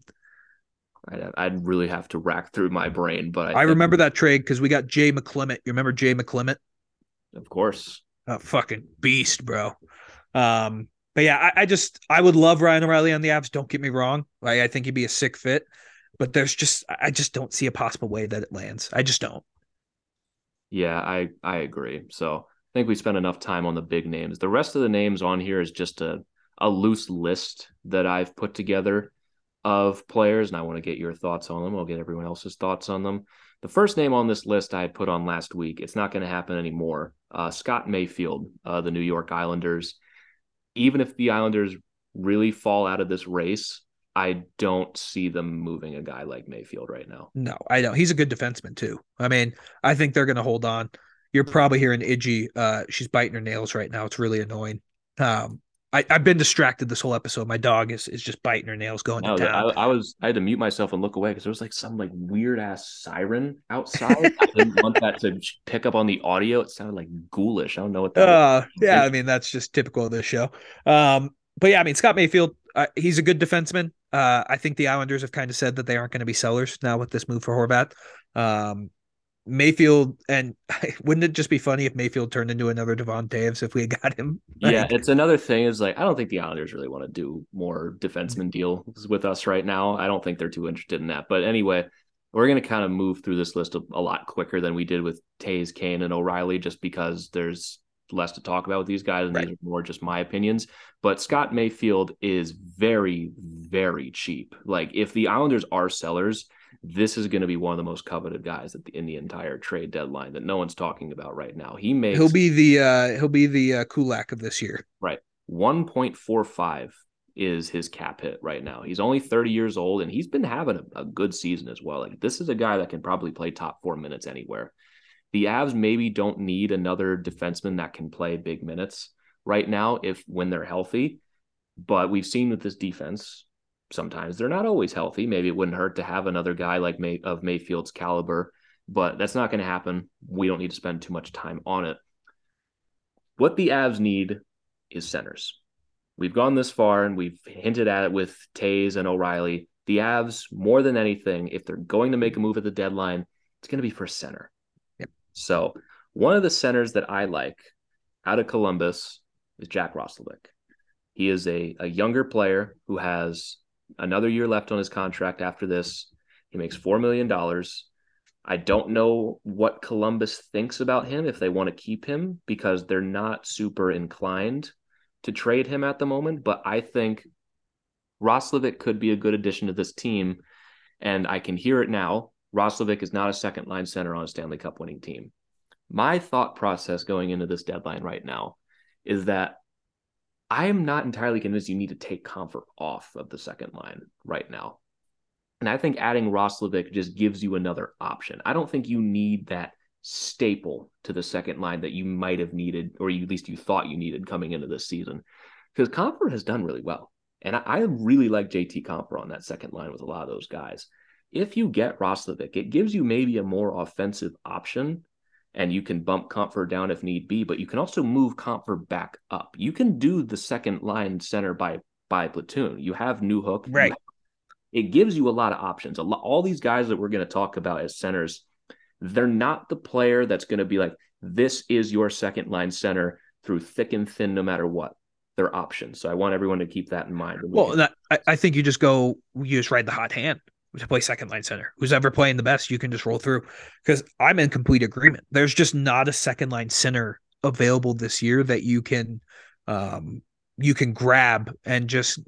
A: I'd, I'd really have to rack through my brain, but I,
B: I, remember that trade because we got Jay McClement. You remember Jay McClement?
A: of course.
B: a fucking beast, bro. Um, but yeah, I, I just I would love Ryan O'Reilly on the Avs. Don't get me wrong. Like, I think he'd be a sick fit, but there's just I just don't see a possible way that it lands. I just don't.
A: Yeah, I I agree. So I think we spent enough time on the big names. The rest of the names on here is just a a loose list that I've put together of players, and I want to get your thoughts on them. I'll get everyone else's thoughts on them. The first name on this list I put on last week. It's not going to happen anymore. Uh, Scott Mayfield, uh, the New York Islanders. Even if the Islanders really fall out of this race, I don't see them moving a guy like Mayfield right now.
B: No, I don't. He's a good defenseman too. I mean, I think they're going to hold on. You're probably hearing Iggy. Uh, she's biting her nails right now. It's really annoying. Um, I, I've been distracted this whole episode. My dog is is just biting her nails, going
A: No,
B: to town.
A: I was I had to mute myself and look away because there was like some like weird ass siren outside. I didn't want that to pick up on the audio. It sounded like ghoulish. I don't know what that.
B: Uh, yeah, I mean that's just typical of this show. Um, but yeah, I mean Scott Mayfield, uh, he's a good defenseman. Uh, I think the Islanders have kind of said that they aren't going to be sellers now with this move for Horvat. Um, Mayfield, and wouldn't it just be funny if Mayfield turned into another Devon Toews if we had got him?
A: Yeah, it's another thing is like I don't think the Islanders really want to do more defenseman deals with us right now. I don't think they're too interested in that. But anyway, we're going to kind of move through this list a, a lot quicker than we did with Toews, Kane, and O'Reilly, just because there's less to talk about with these guys, and
B: Right.
A: these are more just my opinions. But Scott Mayfield is very, very cheap. Like if the Islanders are sellers, this is going to be one of the most coveted guys at the, in the entire trade deadline that no one's talking about right now. He makes
B: he'll be the uh, he'll be the uh, Kulak of this year. right?
A: 1.45 is his cap hit right now. He's only 30 years old and he's been having a, a good season as well. Like this is a guy that can probably play top four minutes anywhere. The Avs maybe don't need another defenseman that can play big minutes right now if when they're healthy. But we've seen with this defense, sometimes they're not always healthy. Maybe it wouldn't hurt to have another guy like May of Mayfield's caliber, but that's not going to happen. We don't need to spend too much time on it. What the Avs need is centers. We've gone this far and we've hinted at it with Toews and O'Reilly. The Avs, more than anything, if they're going to make a move at the deadline, it's going to be for center. So one of the centers that I like out of Columbus is Jack Roslovic. He is a, a younger player who has another year left on his contract after this. He makes $4 million. I don't know what Columbus thinks about him if they want to keep him because they're not super inclined to trade him at the moment. But I think Roslovic could be a good addition to this team. And I can hear it now. Roslovic is not a second line center on a Stanley Cup winning team. My thought process going into this deadline right now is that I am not entirely convinced you need to take Compher off of the second line right now. And I think adding Roslovic just gives you another option. I don't think you need that staple to the second line that you might have needed, or at least you thought you needed coming into this season. Because Compher has done really well. And I, I really like JT Compher on that second line with a lot of those guys. If you get Roslovic, it gives you maybe a more offensive option and you can bump Compher down if need be, but you can also move Compher back up. You can do the second line center by by platoon. You have Newhook,
B: Right.
A: It gives you a lot of options. A lot, all these guys that we're going to talk about as centers, they're not the player that's going to be like this is your second line center through thick and thin, no matter what. They're options. So I want everyone to keep that in mind. we
B: Well, that, I, I think you just go, you just ride the hot hand to play second line center. Who's ever playing the best, you can just roll through. Because I'm in complete agreement. There's just not a second line center available this year that you can, um, you can grab and just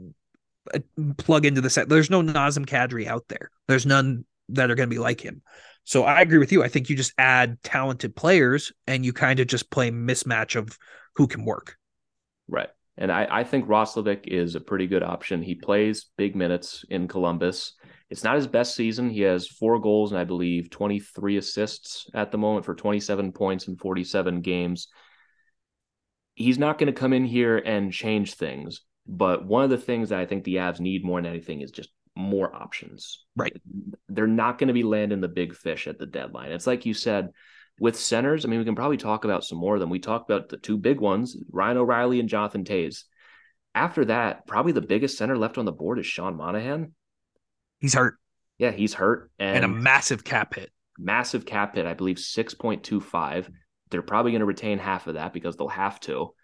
B: uh, plug into the set. There's no Nazem Kadri out there. There's none that are going to be like him. So I agree with you. I think you just add talented players and you kind of just play mismatch of who can work.
A: Right. And I, I think Roslovic is a pretty good option. He plays big minutes in Columbus. It's not his best season. He has four goals and I believe 23 assists at the moment for 27 points in 47 games. He's not going to come in here and change things. But one of the things that I think the Avs need more than anything is just more options.
B: Right.
A: They're not going to be landing the big fish at the deadline. It's like you said with centers. I mean, we can probably talk about some more of them. We talked about the two big ones, Ryan O'Reilly and Jonathan Toews. After that, probably the biggest center left on the board is Sean Monahan.
B: He's hurt.
A: Yeah, he's hurt.
B: And, and a massive cap hit.
A: Massive cap hit, I believe 6.25. They're probably going to retain half of that because they'll have to.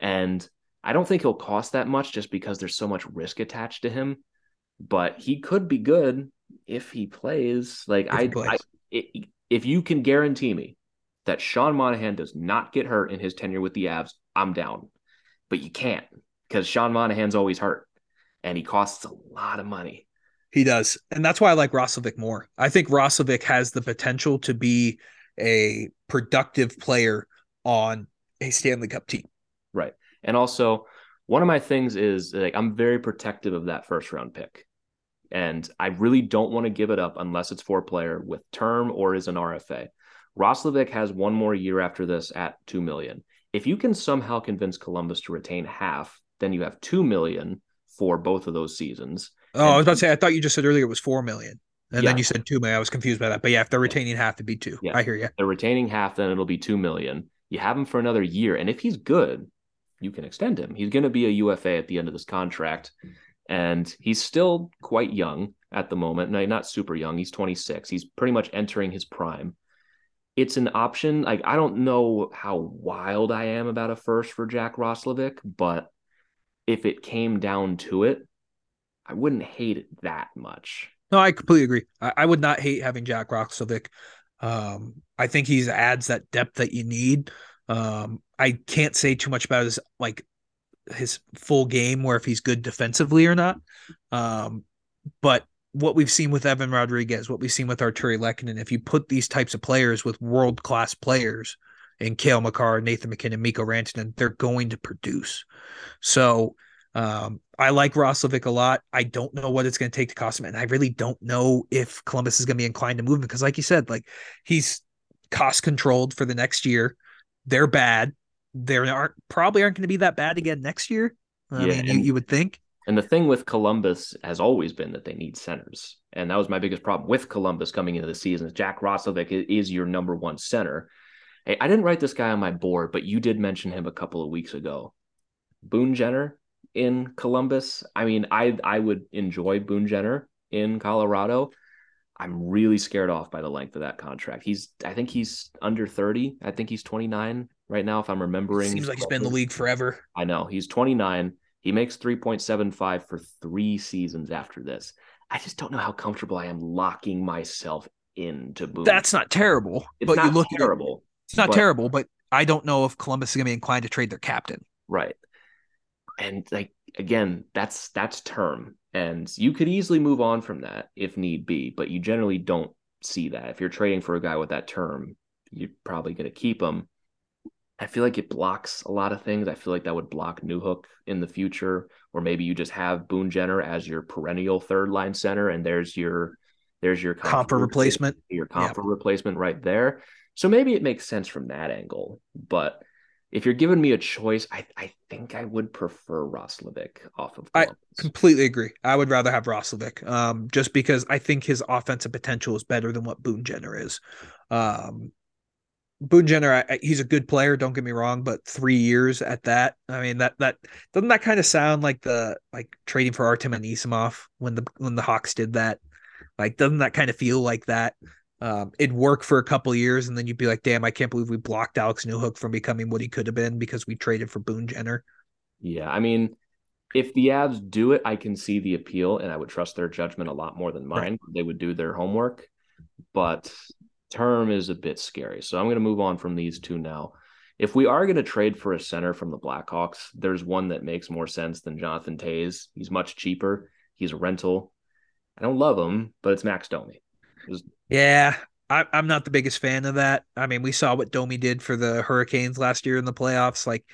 A: And I don't think he'll cost that much just because there's so much risk attached to him but he could be good if he plays. Like if I, plays. I it, if you can guarantee me that Sean Monahan does not get hurt in his tenure with the Avs, I'm down. But you can't because Sean Monahan's always hurt, and he costs a lot of money.
B: He does, and that's why I like Roslovic more. I think Roslovic has the potential to be a productive player on a Stanley Cup team.
A: Right, and also one of my things is like I'm very protective of that first round pick. And I really don't want to give it up unless it's for a player with term or is an RFA. Roslovic has one more year after this at 2 million. If you can somehow convince Columbus to retain half, then you have 2 million for both of those seasons.
B: Oh, and I was about to say, I thought you just said earlier it was 4 million. And yeah. then you said 2 million. I was confused by that. But yeah, if they're retaining half, it'd be 2. Yeah. I hear you.
A: they're retaining half, then it'll be 2 million. You have him for another year. And if he's good, you can extend him. He's going to be a UFA at the end of this contract and he's still quite young at the moment. No, not super young. He's 26. He's pretty much entering his prime. It's an option. Like I don't know how wild I am about a first for Jack Roslovic, but if it came down to it, I wouldn't hate it that much.
B: No, I completely agree. I, I would not hate having Jack Roslovic. Um, I think he adds that depth that you need. Um, I can't say too much about his like his full game where if he's good defensively or not. Um, but what we've seen with Evan Rodrigues, what we've seen with Artturi Lehkonen, if you put these types of players with world class players in Cale Makar, Nathan MacKinnon, Mikko Rantanen, they're going to produce. So um, I like Roslovic a lot. I don't know what it's going to take to cost him, and I really don't know if Columbus is going to be inclined to move him because, like you said, like he's cost controlled for the next year. They're bad they aren't probably aren't going to be that bad again next year. I yeah, mean, you, you would think.
A: And the thing with Columbus has always been that they need centers. And that was my biggest problem with Columbus coming into the season. Jack Roslovic is your number one center. Hey, I didn't write this guy on my board, but you did mention him a couple of weeks ago. Boone Jenner in Columbus. I mean, I I would enjoy Boone Jenner in Colorado. I'm really scared off by the length of that contract. He's I think he's under 30. I think he's 29 right now, if I'm remembering.
B: Seems like he's been in the league forever.
A: I know. He's 29. He makes 3.75 for three seasons after this. I just don't know how comfortable I am locking myself into Boone.
B: That's not terrible.
A: It's
B: but
A: not
B: you look
A: terrible.
B: It, it's not but, terrible, but I don't know if Columbus is going to be inclined to trade their captain.
A: Right. And like again, that's that's term. And you could easily move on from that if need be, but you generally don't see that. If you're trading for a guy with that term, you're probably going to keep him. I feel like it blocks a lot of things. I feel like that would block Newhook in the future, or maybe you just have Boone Jenner as your perennial third line center, and there's your there's your
B: Compher replacement,
A: your Compher yeah. replacement right there. So maybe it makes sense from that angle. But if you're giving me a choice, I, I think I would prefer Roslovic off of.
B: Columbus. I completely agree. I would rather have Roslovic, um, just because I think his offensive potential is better than what Boone Jenner is. Um, Boone Jenner, I, he's a good player. Don't get me wrong, but three years at that, I mean that that doesn't that kind of sound like the like trading for Artem Anisimov when the when the Hawks did that. Like, doesn't that kind of feel like that? Um, it'd work for a couple years, and then you'd be like, "Damn, I can't believe we blocked Alex Newhook from becoming what he could have been because we traded for Boone Jenner."
A: Yeah, I mean, if the Avs do it, I can see the appeal, and I would trust their judgment a lot more than mine. Right. They would do their homework, but term is a bit scary. So I'm going to move on from these two now. If we are going to trade for a center from the Blackhawks, there's one that makes more sense than Jonathan Toews. He's much cheaper. He's a rental. I don't love him, but it's Max Domi.
B: Yeah, I, am not the biggest fan of that. I mean, we saw what Domi did for the Hurricanes last year in the playoffs. Like,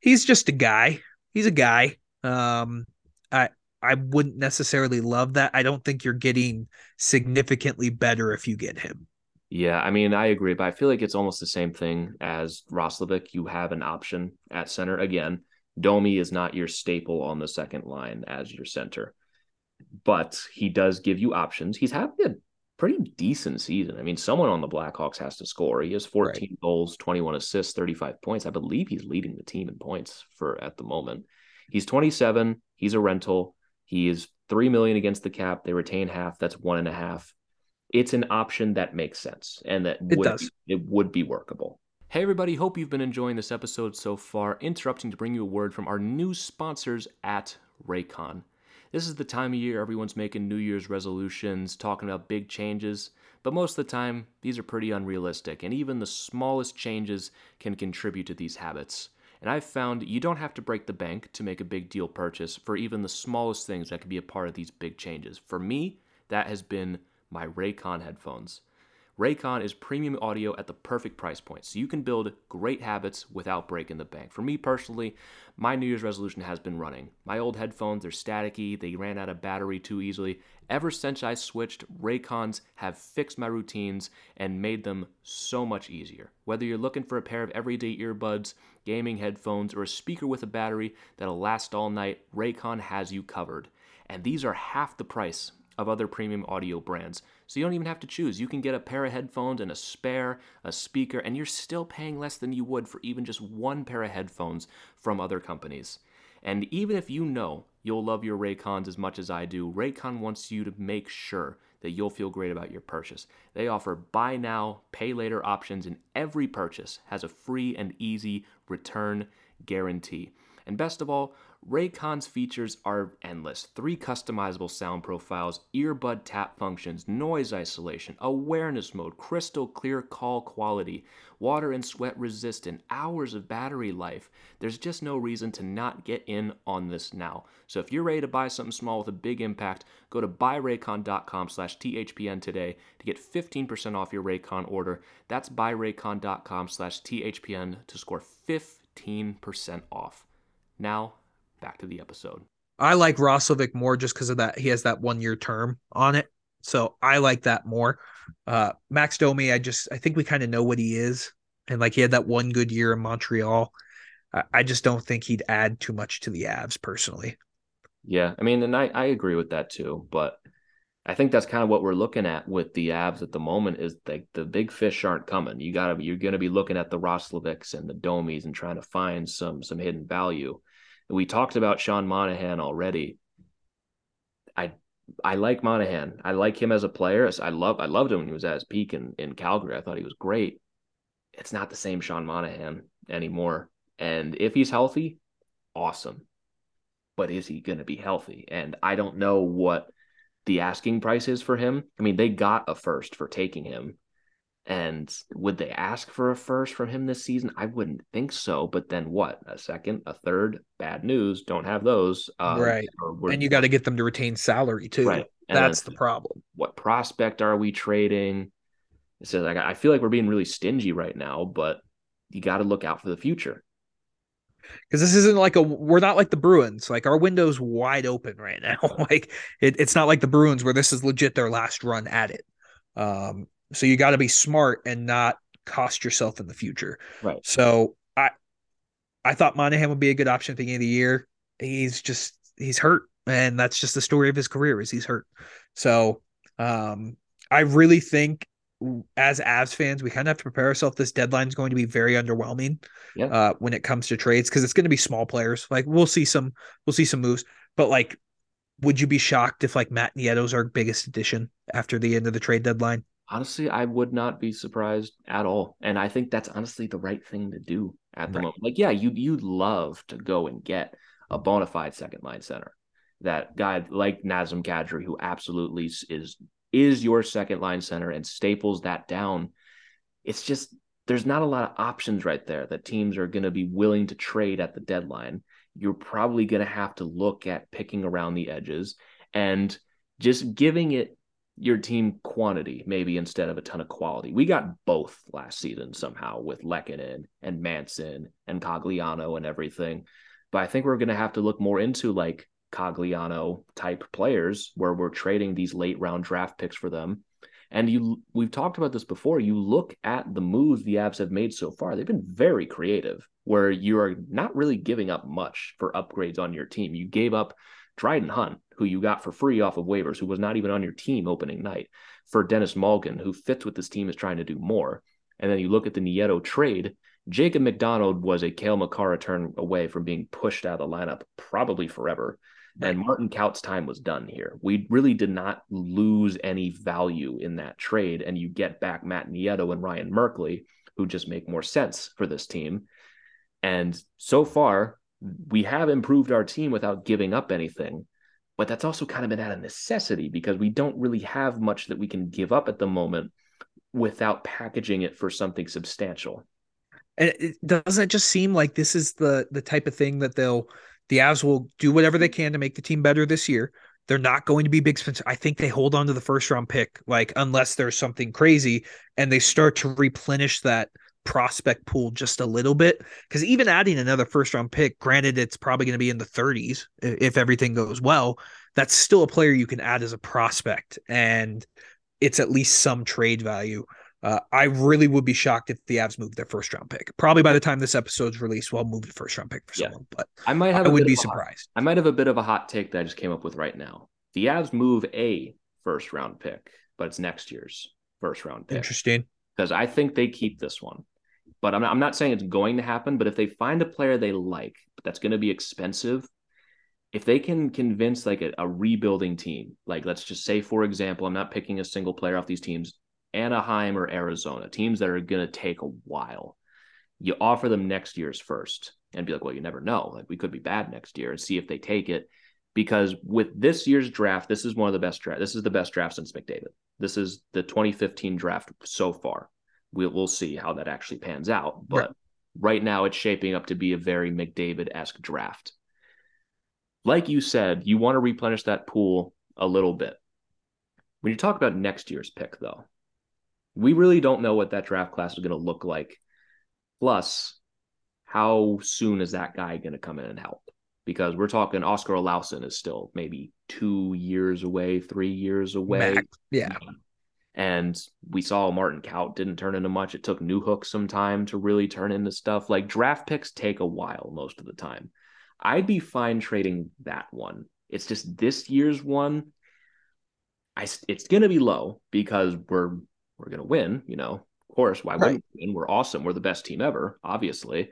B: he's just a guy. he's a guy. Um, I I wouldn't necessarily love that. I don't think you're getting significantly better if you get him.
A: Yeah, I mean, I agree, but I feel like it's almost the same thing as Roslovic. You have an option at center. Again, Domi is not your staple on the second line as your center, but he does give you options. He's having a pretty decent season. I mean, someone on the Blackhawks has to score. He has 14 right. goals, 21 assists, 35 points. I believe he's leading the team in points for at the moment. He's 27. He's a rental. He is three million against the cap. They retain half. That's one and a half. It's an option that makes sense and that
B: it
A: would
B: does.
A: Be, it would be workable. Hey everybody, hope you've been enjoying this episode so far. Interrupting to bring you a word from our new sponsors at Raycon. This is the time of year everyone's making New Year's resolutions, talking about big changes, but most of the time, these are pretty unrealistic, and even the smallest changes can contribute to these habits. And I've found you don't have to break the bank to make a big deal purchase for even the smallest things that can be a part of these big changes. For me, that has been my Raycon headphones. Raycon is premium audio at the perfect price point, so you can build great habits without breaking the bank. For me personally, my New Year's resolution has been running. My old headphones, they're staticky, they ran out of battery too easily. Ever since I switched, Raycons have fixed my routines and made them so much easier. Whether you're looking for a pair of everyday earbuds, gaming headphones, or a speaker with a battery that'll last all night, Raycon has you covered. And these are half the price of other premium audio brands. So you don't even have to choose. You can get a pair of headphones and a spare, a speaker, and you're still paying less than you would for even just one pair of headphones from other companies. And even if you know you'll love your Raycons as much as I do, Raycon wants you to make sure that you'll feel great about your purchase. They offer buy now, pay later options, and every purchase has a free and easy return guarantee. And best of all, Raycon's features are endless. Three customizable sound profiles, earbud tap functions, noise isolation, awareness mode, crystal clear call quality, water and sweat resistant, hours of battery life. There's just no reason to not get in on this now. So if you're ready to buy something small with a big impact, go to buyraycon.com slash THPN today to get 15% off your Raycon order. That's buyraycon.com slash THPN to score 15% off. Now, back to the episode.
B: I like Roslovic more just because of that. He has that one year term on it. So I like that more. Uh, Max Domi, I just I think we kind of know what he is, and like he had that one good year in Montreal. I, I just don't think he'd add too much to the Avs personally.
A: Yeah, I mean, and I I agree with that too, but I think that's kind of what we're looking at with the Avs at the moment is like the big fish aren't coming. You gotta you're gonna be looking at the Roslovics and the Domis and trying to find some some hidden value we talked about Sean Monahan already. I I like Monahan. I like him as a player. I love I loved him when he was at his peak in, in Calgary. I thought he was great. It's not the same Sean Monahan anymore. And if he's healthy, awesome. But is he going to be healthy? And I don't know what the asking price is for him. I mean, they got a first for taking him. And would they ask for a first from him this season? I wouldn't think so. But then what? A second, a third? Bad news. Don't have those.
B: Um, right. And you got to get them to retain salary too. Right. And That's the problem.
A: What prospect are we trading? It says like I feel like we're being really stingy right now, but you got to look out for the future.
B: Because this isn't like a we're not like the Bruins. Like our window's wide open right now. like it, it's not like the Bruins where this is legit their last run at it. Um, so you got to be smart and not cost yourself in the future.
A: Right.
B: So I I thought Monahan would be a good option at the beginning of the year. He's just he's hurt, and that's just the story of his career is he's hurt. So um I really think as Avs fans, we kind of have to prepare ourselves. This deadline is going to be very underwhelming
A: yeah.
B: uh, when it comes to trades because it's going to be small players. Like we'll see some, we'll see some moves, but like, would you be shocked if like Matt Nieto's our biggest addition after the end of the trade deadline?
A: Honestly, I would not be surprised at all. And I think that's honestly the right thing to do at the right. moment. Like, yeah, you you'd love to go and get a bona fide second line center. That guy like Nazem Kadri, who absolutely is is your second line center and staples that down. It's just there's not a lot of options right there that teams are going to be willing to trade at the deadline. You're probably going to have to look at picking around the edges and just giving it your team quantity maybe instead of a ton of quality. We got both last season somehow with Lehkonen and Manson and Cogliano and everything. But I think we're going to have to look more into like Cogliano type players where we're trading these late round draft picks for them. And you we've talked about this before. You look at the moves the Avs have made so far, they've been very creative, where you are not really giving up much for upgrades on your team. You gave up Dryden Hunt, who you got for free off of waivers, who was not even on your team opening night, for Denis Malgin, who fits what this team is trying to do more. And then you look at the Nieto trade, Jacob MacDonald was a Cale Makar turn away from being pushed out of the lineup probably forever. And Martin Kaut's time was done here. We really did not lose any value in that trade. And you get back Matt Nieto and Ryan Merkley, who just make more sense for this team. And so far, we have improved our team without giving up anything. But that's also kind of been out of necessity because we don't really have much that we can give up at the moment without packaging it for something substantial.
B: And it, doesn't just seem like this is the the type of thing that they'll the Avs will do whatever they can to make the team better this year. They're not going to be big sponsor. I think they hold on to the first round pick, like unless there's something crazy, and they start to replenish that prospect pool just a little bit. Because even adding another first round pick, granted, it's probably going to be in the 30s if everything goes well. That's still a player you can add as a prospect, and it's at least some trade value. Uh, I really would be shocked if the Avs moved their first round pick. Probably by the time this episode's released, we'll move the first round pick for yeah. someone. But
A: I might have.
B: I would be surprised.
A: Hot, I might have a bit of a hot take that I just came up with right now. The Avs move a first round pick, but it's next year's first round pick.
B: Interesting.
A: Because I think they keep this one. But I'm not, I'm not saying it's going to happen. But if they find a player they like, but that's going to be expensive, if they can convince like a, a, rebuilding team, like let's just say, for example, I'm not picking a single player off these teams, Anaheim or Arizona, teams that are going to take a while. You offer them next year's first and be like, well, you never know. Like we could be bad next year and see if they take it. Because with this year's draft, this is one of the best draft. This is the best draft since McDavid. This is the 2015 draft so far. We'll, we'll see how that actually pans out. But right. right now, it's shaping up to be a very McDavid esque draft. Like you said, you want to replenish that pool a little bit. When you talk about next year's pick, though, we really don't know what that draft class is going to look like. Plus, how soon is that guy going to come in and help? Because we're talking Oskar Olausson is still maybe two years away, three years away. Max.
B: Yeah.
A: And we saw Martin Kaut didn't turn into much. It took Newhook some time to really turn into stuff. Like draft picks take a while most of the time. I'd be fine trading that one. It's just this year's one. I, it's to be low because we're we're to win. You know, of course, why right. wouldn't we win? We're awesome. We're the best team ever, obviously.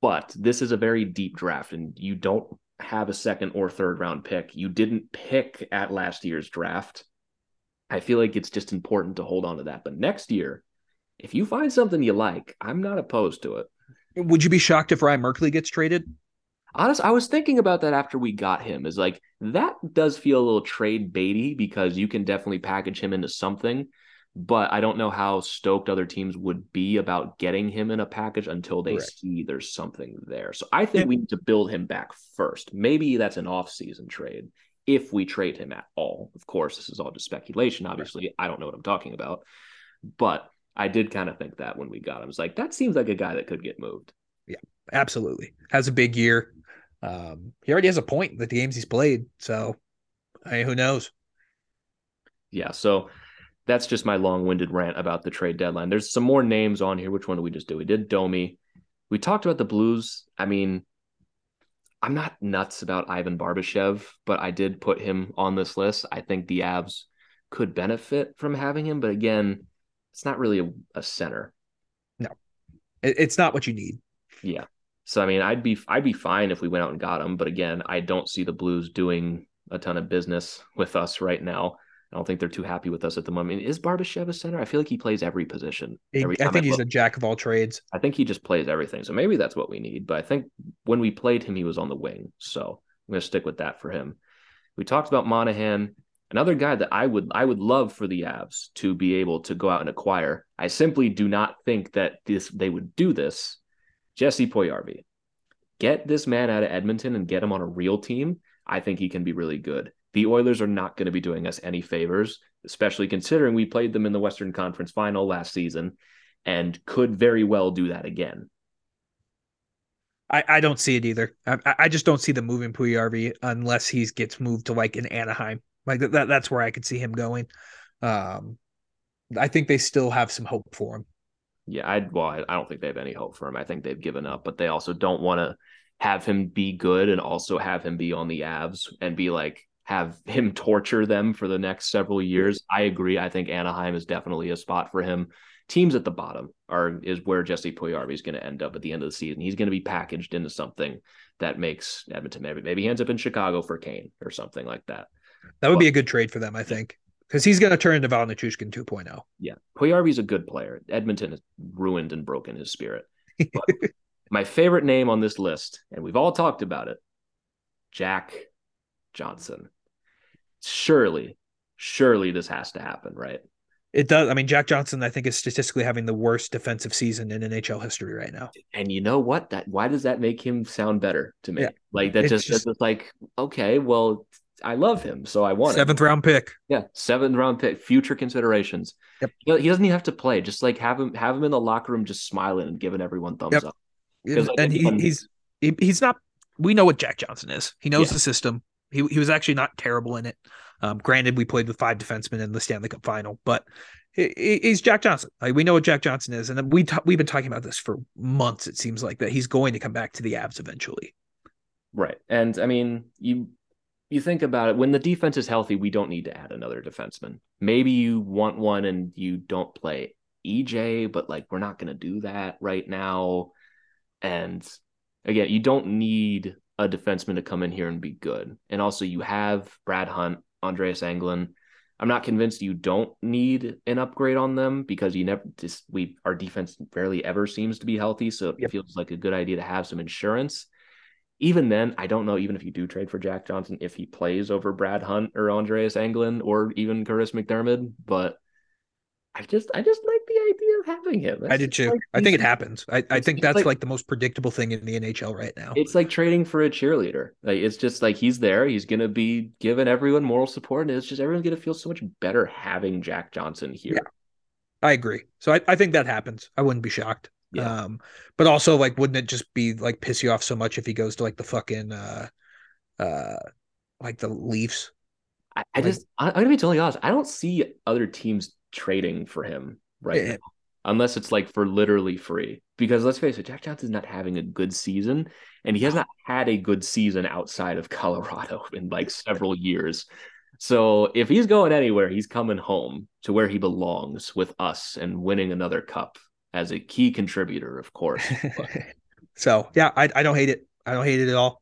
A: But this is a very deep draft, and you don't have a second or third round pick. You didn't pick at last year's draft. I feel like it's just important to hold on to that. But next year, if you find something you like, I'm not opposed to it.
B: Would you be shocked if Ryan Merkley gets traded?
A: Honest, I was thinking about that after we got him. Is like that does feel a little trade baity because you can definitely package him into something, but I don't know how stoked other teams would be about getting him in a package until they see there's something there. So I think yeah. we need to build him back first. Maybe that's an off-season trade if we trade him at all. Of course, this is all just speculation. Obviously. I don't know what I'm talking about, but I did kind of think that when we got him, it's like that seems like a guy that could get moved.
B: Yeah, absolutely. Has a big year. Um, he already has a point that the games he's played. So, I mean, who knows?
A: Yeah. So that's just my long-winded rant about the trade deadline. There's some more names on here. Which one did we just do? We did Domi. We talked about the Blues. I mean, I'm not nuts about Ivan Barbashev, but I did put him on this list. I think the Avs could benefit from having him, but again, it's not really a, a center.
B: No, it's not what you need.
A: Yeah. So I mean, I'd be I'd be fine if we went out and got him, but again, I don't see the Blues doing a ton of business with us right now. I don't think they're too happy with us at the moment. Is Barbashev a center? I feel like he plays every position. Every
B: I think I he's a jack of all trades.
A: I think he just plays everything. So maybe that's what we need. But I think when we played him, he was on the wing. So I'm going to stick with that for him. We talked about Monahan, another guy that I would I would love for the Avs to be able to go out and acquire. I simply do not think that this they would do this Jesse Puljujarvi. Get this man out of Edmonton and get him on a real team. I think he can be really good. The Oilers are not going to be doing us any favors, especially considering we played them in the Western Conference final last season and could very well do that again.
B: I, I don't see it either. I, I just don't see the moving Puljujarvi unless he gets moved to like an Anaheim. Like that, that's where I could see him going. Um, I think they still have some hope for him.
A: Yeah, I well, I don't think they have any hope for him. I think they've given up, but they also don't want to have him be good and also have him be on the Avs and be like have him torture them for the next several years. I agree. I think Anaheim is definitely a spot for him. Teams at the bottom are is where Jesse Puljujarvi is going to end up at the end of the season. He's going to be packaged into something that makes Edmonton maybe maybe he ends up in Chicago for Kane or something like that.
B: That would but, be a good trade for them, I think, because he's going to turn into Val Nichushkin 2.0.
A: Yeah, is a good player. Edmonton has ruined and broken his spirit. my favorite name on this list, and we've all talked about it, Jack Johnson. Surely, surely this has to happen, right?
B: It does. I mean, Jack Johnson, I think, is statistically having the worst defensive season in NHL history right now.
A: And you know what? That why does that make him sound better to me? Yeah. Like that just, just that's like okay, well, I love him, so I want
B: seventh him. round pick.
A: Yeah, seventh round pick. Future considerations. Yep. He doesn't even have to play. Just like have him have him in the locker room, just smiling and giving everyone thumbs yep. up.
B: Like, and he, he's he, he's not. We know what Jack Johnson is. He knows yeah. the system. He he was actually not terrible in it. Um, granted, we played with five defensemen in the Stanley Cup final, but he, he's Jack Johnson. Like we know what Jack Johnson is, and we we've been talking about this for months. It seems like that he's going to come back to the Avs eventually.
A: Right, and I mean you you think about it when the defense is healthy, we don't need to add another defenseman. Maybe you want one and you don't play EJ, but like we're not going to do that right now. And again, you don't need a defenseman to come in here and be good. And also, you have Brad Hunt, Andreas Englund. I'm not convinced you don't need an upgrade on them because you never just we our defense barely ever seems to be healthy. So it yep. feels like a good idea to have some insurance. Even then, I don't know, even if you do trade for Jack Johnson, if he plays over Brad Hunt or Andreas Englund or even Kurtis MacDermid, but I just I just like the idea of having him.
B: That's I did too. Like, I think it happens. I, I think that's like, like, the most predictable thing in the NHL right now.
A: It's like trading for a cheerleader. Like it's just like he's there. He's gonna be giving everyone moral support, and it's just everyone's gonna feel so much better having Jack Johnson here. Yeah,
B: I agree. So I, I think that happens. I wouldn't be shocked. Yeah. Um, but also like, wouldn't it just be like piss you off so much if he goes to like the fucking uh, uh, like the Leafs?
A: I, I like, just I'm gonna be totally honest. I don't see other teams trading for him right yeah. now, unless it's like for literally free. Because let's face it, Jack Johnson's not having a good season, and he has not had a good season outside of Colorado in like several years. So if he's going anywhere, he's coming home to where he belongs with us and winning another cup as a key contributor, of course.
B: so yeah, I, I don't hate it. I don't hate it at all.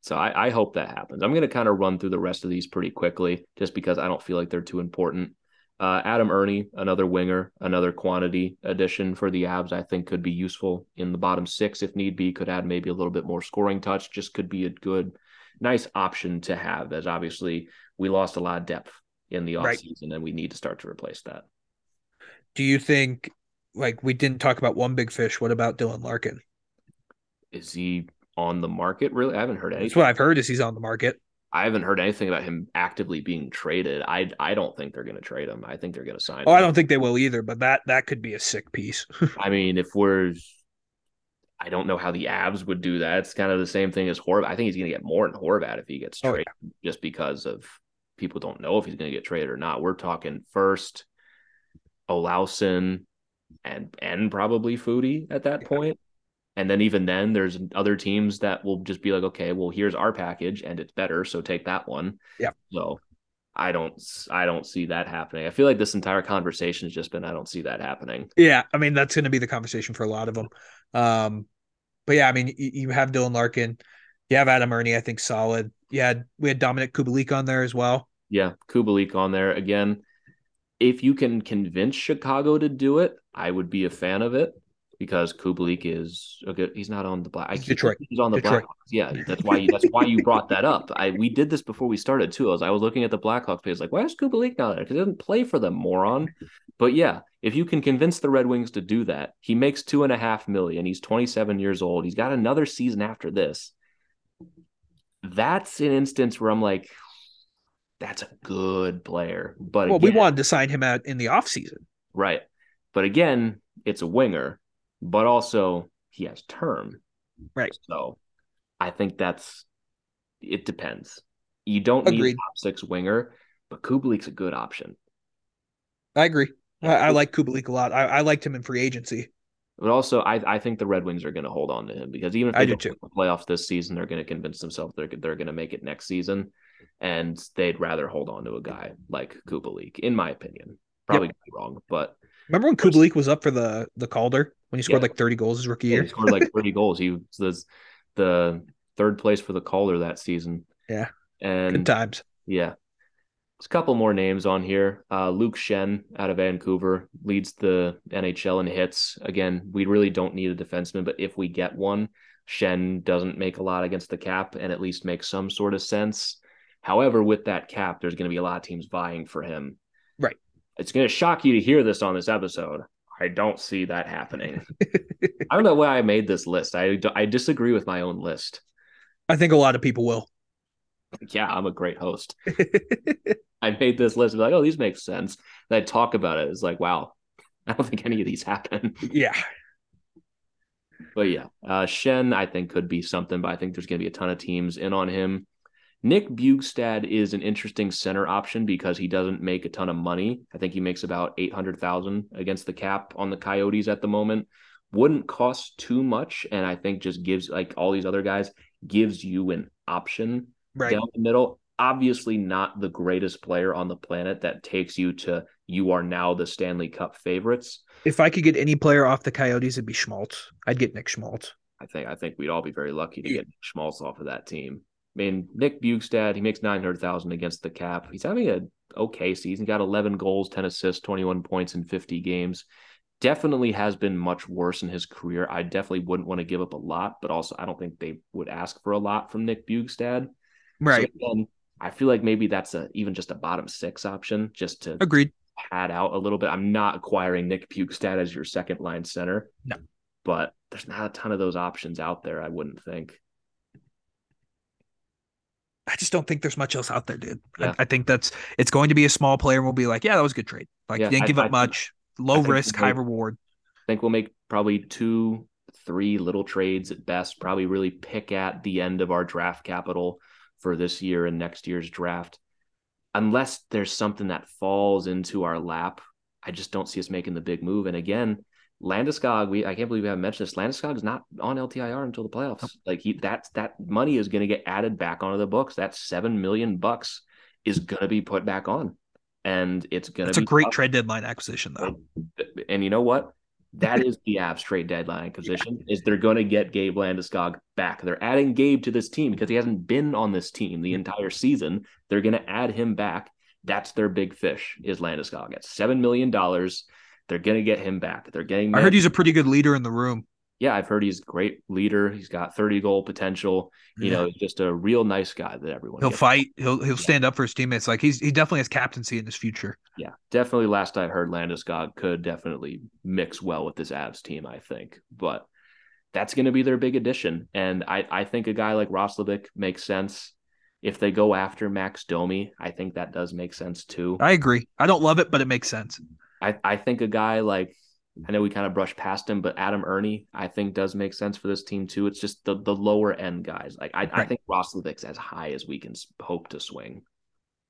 A: So I, I hope that happens. I'm going to kind of run through the rest of these pretty quickly, just because I don't feel like they're too important. Uh, Adam Erne, another winger, another quantity addition for the Avs, I think could be useful in the bottom six if need be. Could add maybe a little bit more scoring touch. Just could be a good, nice option to have. As obviously we lost a lot of depth in the offseason, right. and we need to start to replace that.
B: Do you think, like we didn't talk about one big fish? What about Dylan Larkin?
A: Is he on the market? Really, I haven't heard anything.
B: That's what I've heard. Is he's on the market?
A: I haven't heard anything about him actively being traded. I I don't think they're going to trade him. I think they're going to sign.
B: Oh,
A: him.
B: I don't think they will either. But that that could be a sick piece.
A: I mean, if we're, I don't know how the Avs would do that. It's kind of the same thing as Horvat. I think he's going to get more than Horvat if he gets traded, oh, yeah. just because of people don't know if he's going to get traded or not. We're talking first, Olausson, and and probably Foudy at that yeah. point. And then even then, there's other teams that will just be like, okay, well, here's our package and it's better, so take that one.
B: Yeah.
A: So I don't I don't see that happening. I feel like this entire conversation has just been I don't see that happening.
B: Yeah, I mean that's going to be the conversation for a lot of them. Um, but yeah, I mean you have Dylan Larkin, you have Adam Erne, I think solid. You had we had Dominik Kubalik on there as well.
A: Yeah, Kubalik on there again. If you can convince Chicago to do it, I would be a fan of it because Kubalik is okay. He's not on the black.
B: He's Detroit.
A: He's on the Detroit. Blackhawks. Yeah, that's why. You, that's why you brought that up. I we did this before we started too. I was I was looking at the Blackhawks page like, why is Kubalik not there? Because he doesn't play for them, moron. But yeah, if you can convince the Red Wings to do that, he makes two and a half million. He's 27 years old. He's got another season after this. That's an instance where I'm like, that's a good player. But
B: well, again, we wanted to sign him out in the offseason.
A: Right. But again, it's a winger but also he has term.
B: Right.
A: So I think that's it depends. You don't need a top six winger, but Kubalik's a good option.
B: I agree. I, I like Kubalik a lot. I, I liked him in free agency.
A: But also, I, I think the Red Wings are going to hold on to him because even if they
B: do
A: don't
B: too.
A: make the playoffs this season, they're going to convince themselves they're they're going to make it next season, and they'd rather hold on to a guy like Kubalik, in my opinion. Probably be wrong, but
B: Remember when Kubalik was up for the the Calder when he scored
A: Yeah.
B: like 30 goals his rookie
A: yeah,
B: year?
A: he scored like 30 goals. He was the third place for the Calder that season.
B: Yeah.
A: and
B: Good times.
A: Yeah. There's a couple more names on here. Uh, Luke Schenn out of Vancouver leads the NHL in hits. Again, we really don't need a defenseman, but if we get one, Shen doesn't make a lot against the cap and at least makes some sort of sense. However, with that cap, there's going to be a lot of teams vying for him.
B: Right.
A: It's going to shock you to hear this on this episode. I don't see that happening. I don't know why I made this list. I, I disagree with my own list.
B: I think a lot of people will.
A: Yeah, I'm a great host. I made this list and be like, oh, these make sense. And I talk about it. It's like, wow, I don't think any of these happen.
B: yeah.
A: but yeah, uh, Schenn, I think, could be something, but I think there's going to be a ton of teams in on him. Nick Bjugstad is an interesting center option because he doesn't make a ton of money. I think he makes about 800,000 against the cap on the Coyotes at the moment. Wouldn't cost too much. And I think just gives, like all these other guys, gives you an option
B: Right.
A: down the middle. Obviously, not the greatest player on the planet that takes you to you are now the Stanley Cup favorites.
B: If I could get any player off the Coyotes, it'd be Schmaltz. I'd get Nick Schmaltz.
A: I think I think we'd all be very lucky to get Nick Schmaltz off of that team. I mean, Nick Bjugstad, he makes nine hundred thousand against the cap. He's having a okay season. Got eleven goals, ten assists, twenty one points in fifty games. Definitely has been much worse in his career. I definitely wouldn't want to give up a lot, but also I don't think they would ask for a lot from Nick Bjugstad.
B: Right.
A: So again, I feel like maybe that's a even just a bottom six option, just to
B: Agreed.
A: pad out a little bit. I'm not acquiring Nick Bjugstad as your second line center.
B: No.
A: But there's not a ton of those options out there, I wouldn't think.
B: I just don't think there's much else out there, dude.
A: Yeah.
B: I, I think that's it's going to be a small player and we'll be like, yeah, that was a good trade. Like
A: Yeah,
B: didn't
A: I-
B: give
A: I
B: up much, low risk, high reward.
A: I think we'll make probably two, three little trades at best, probably really pick at the end of our draft capital for this year and next year's draft. Unless there's something that falls into our lap, I just don't see us making the big move. And again, Landeskog, we I can't believe we haven't mentioned this. Landeskog is not on LTIR until the playoffs. Like he that that money is going to get added back onto the books. That seven million bucks is going to be put back on, and it's going to.
B: It's a great
A: tough.
B: trade deadline acquisition, though.
A: And you know what? That is the Avs trade deadline acquisition. Is they're going to get Gabe Landeskog back? They're adding Gabe to this team because he hasn't been on this team the entire season. They're going to add him back. That's their big fish. Is Landeskog at seven million dollars? They're going to get him back. They're getting.
B: I heard he's a pretty good leader in the room.
A: yeah, I've heard he's a great leader. He's got thirty goal potential. You
B: Yeah.
A: know, just a real nice guy that everyone.
B: He'll fight. He'll he'll stand up for his teammates. Like he's he definitely has captaincy in his future.
A: Yeah, definitely. Last I heard, Landeskog could definitely mix well with this Avs team. I think, but that's going to be their big addition, and I I think a guy like Roslovic makes sense. If they go after Max Domi, I think that does make sense too.
B: I agree. I don't love it, but it makes sense.
A: I I think a guy like I know we kind of brushed past him, but Adam Erne I think does make sense for this team too. It's just the the lower end guys. Like I, I
B: Right.
A: think Roslovic's as high as we can hope to swing.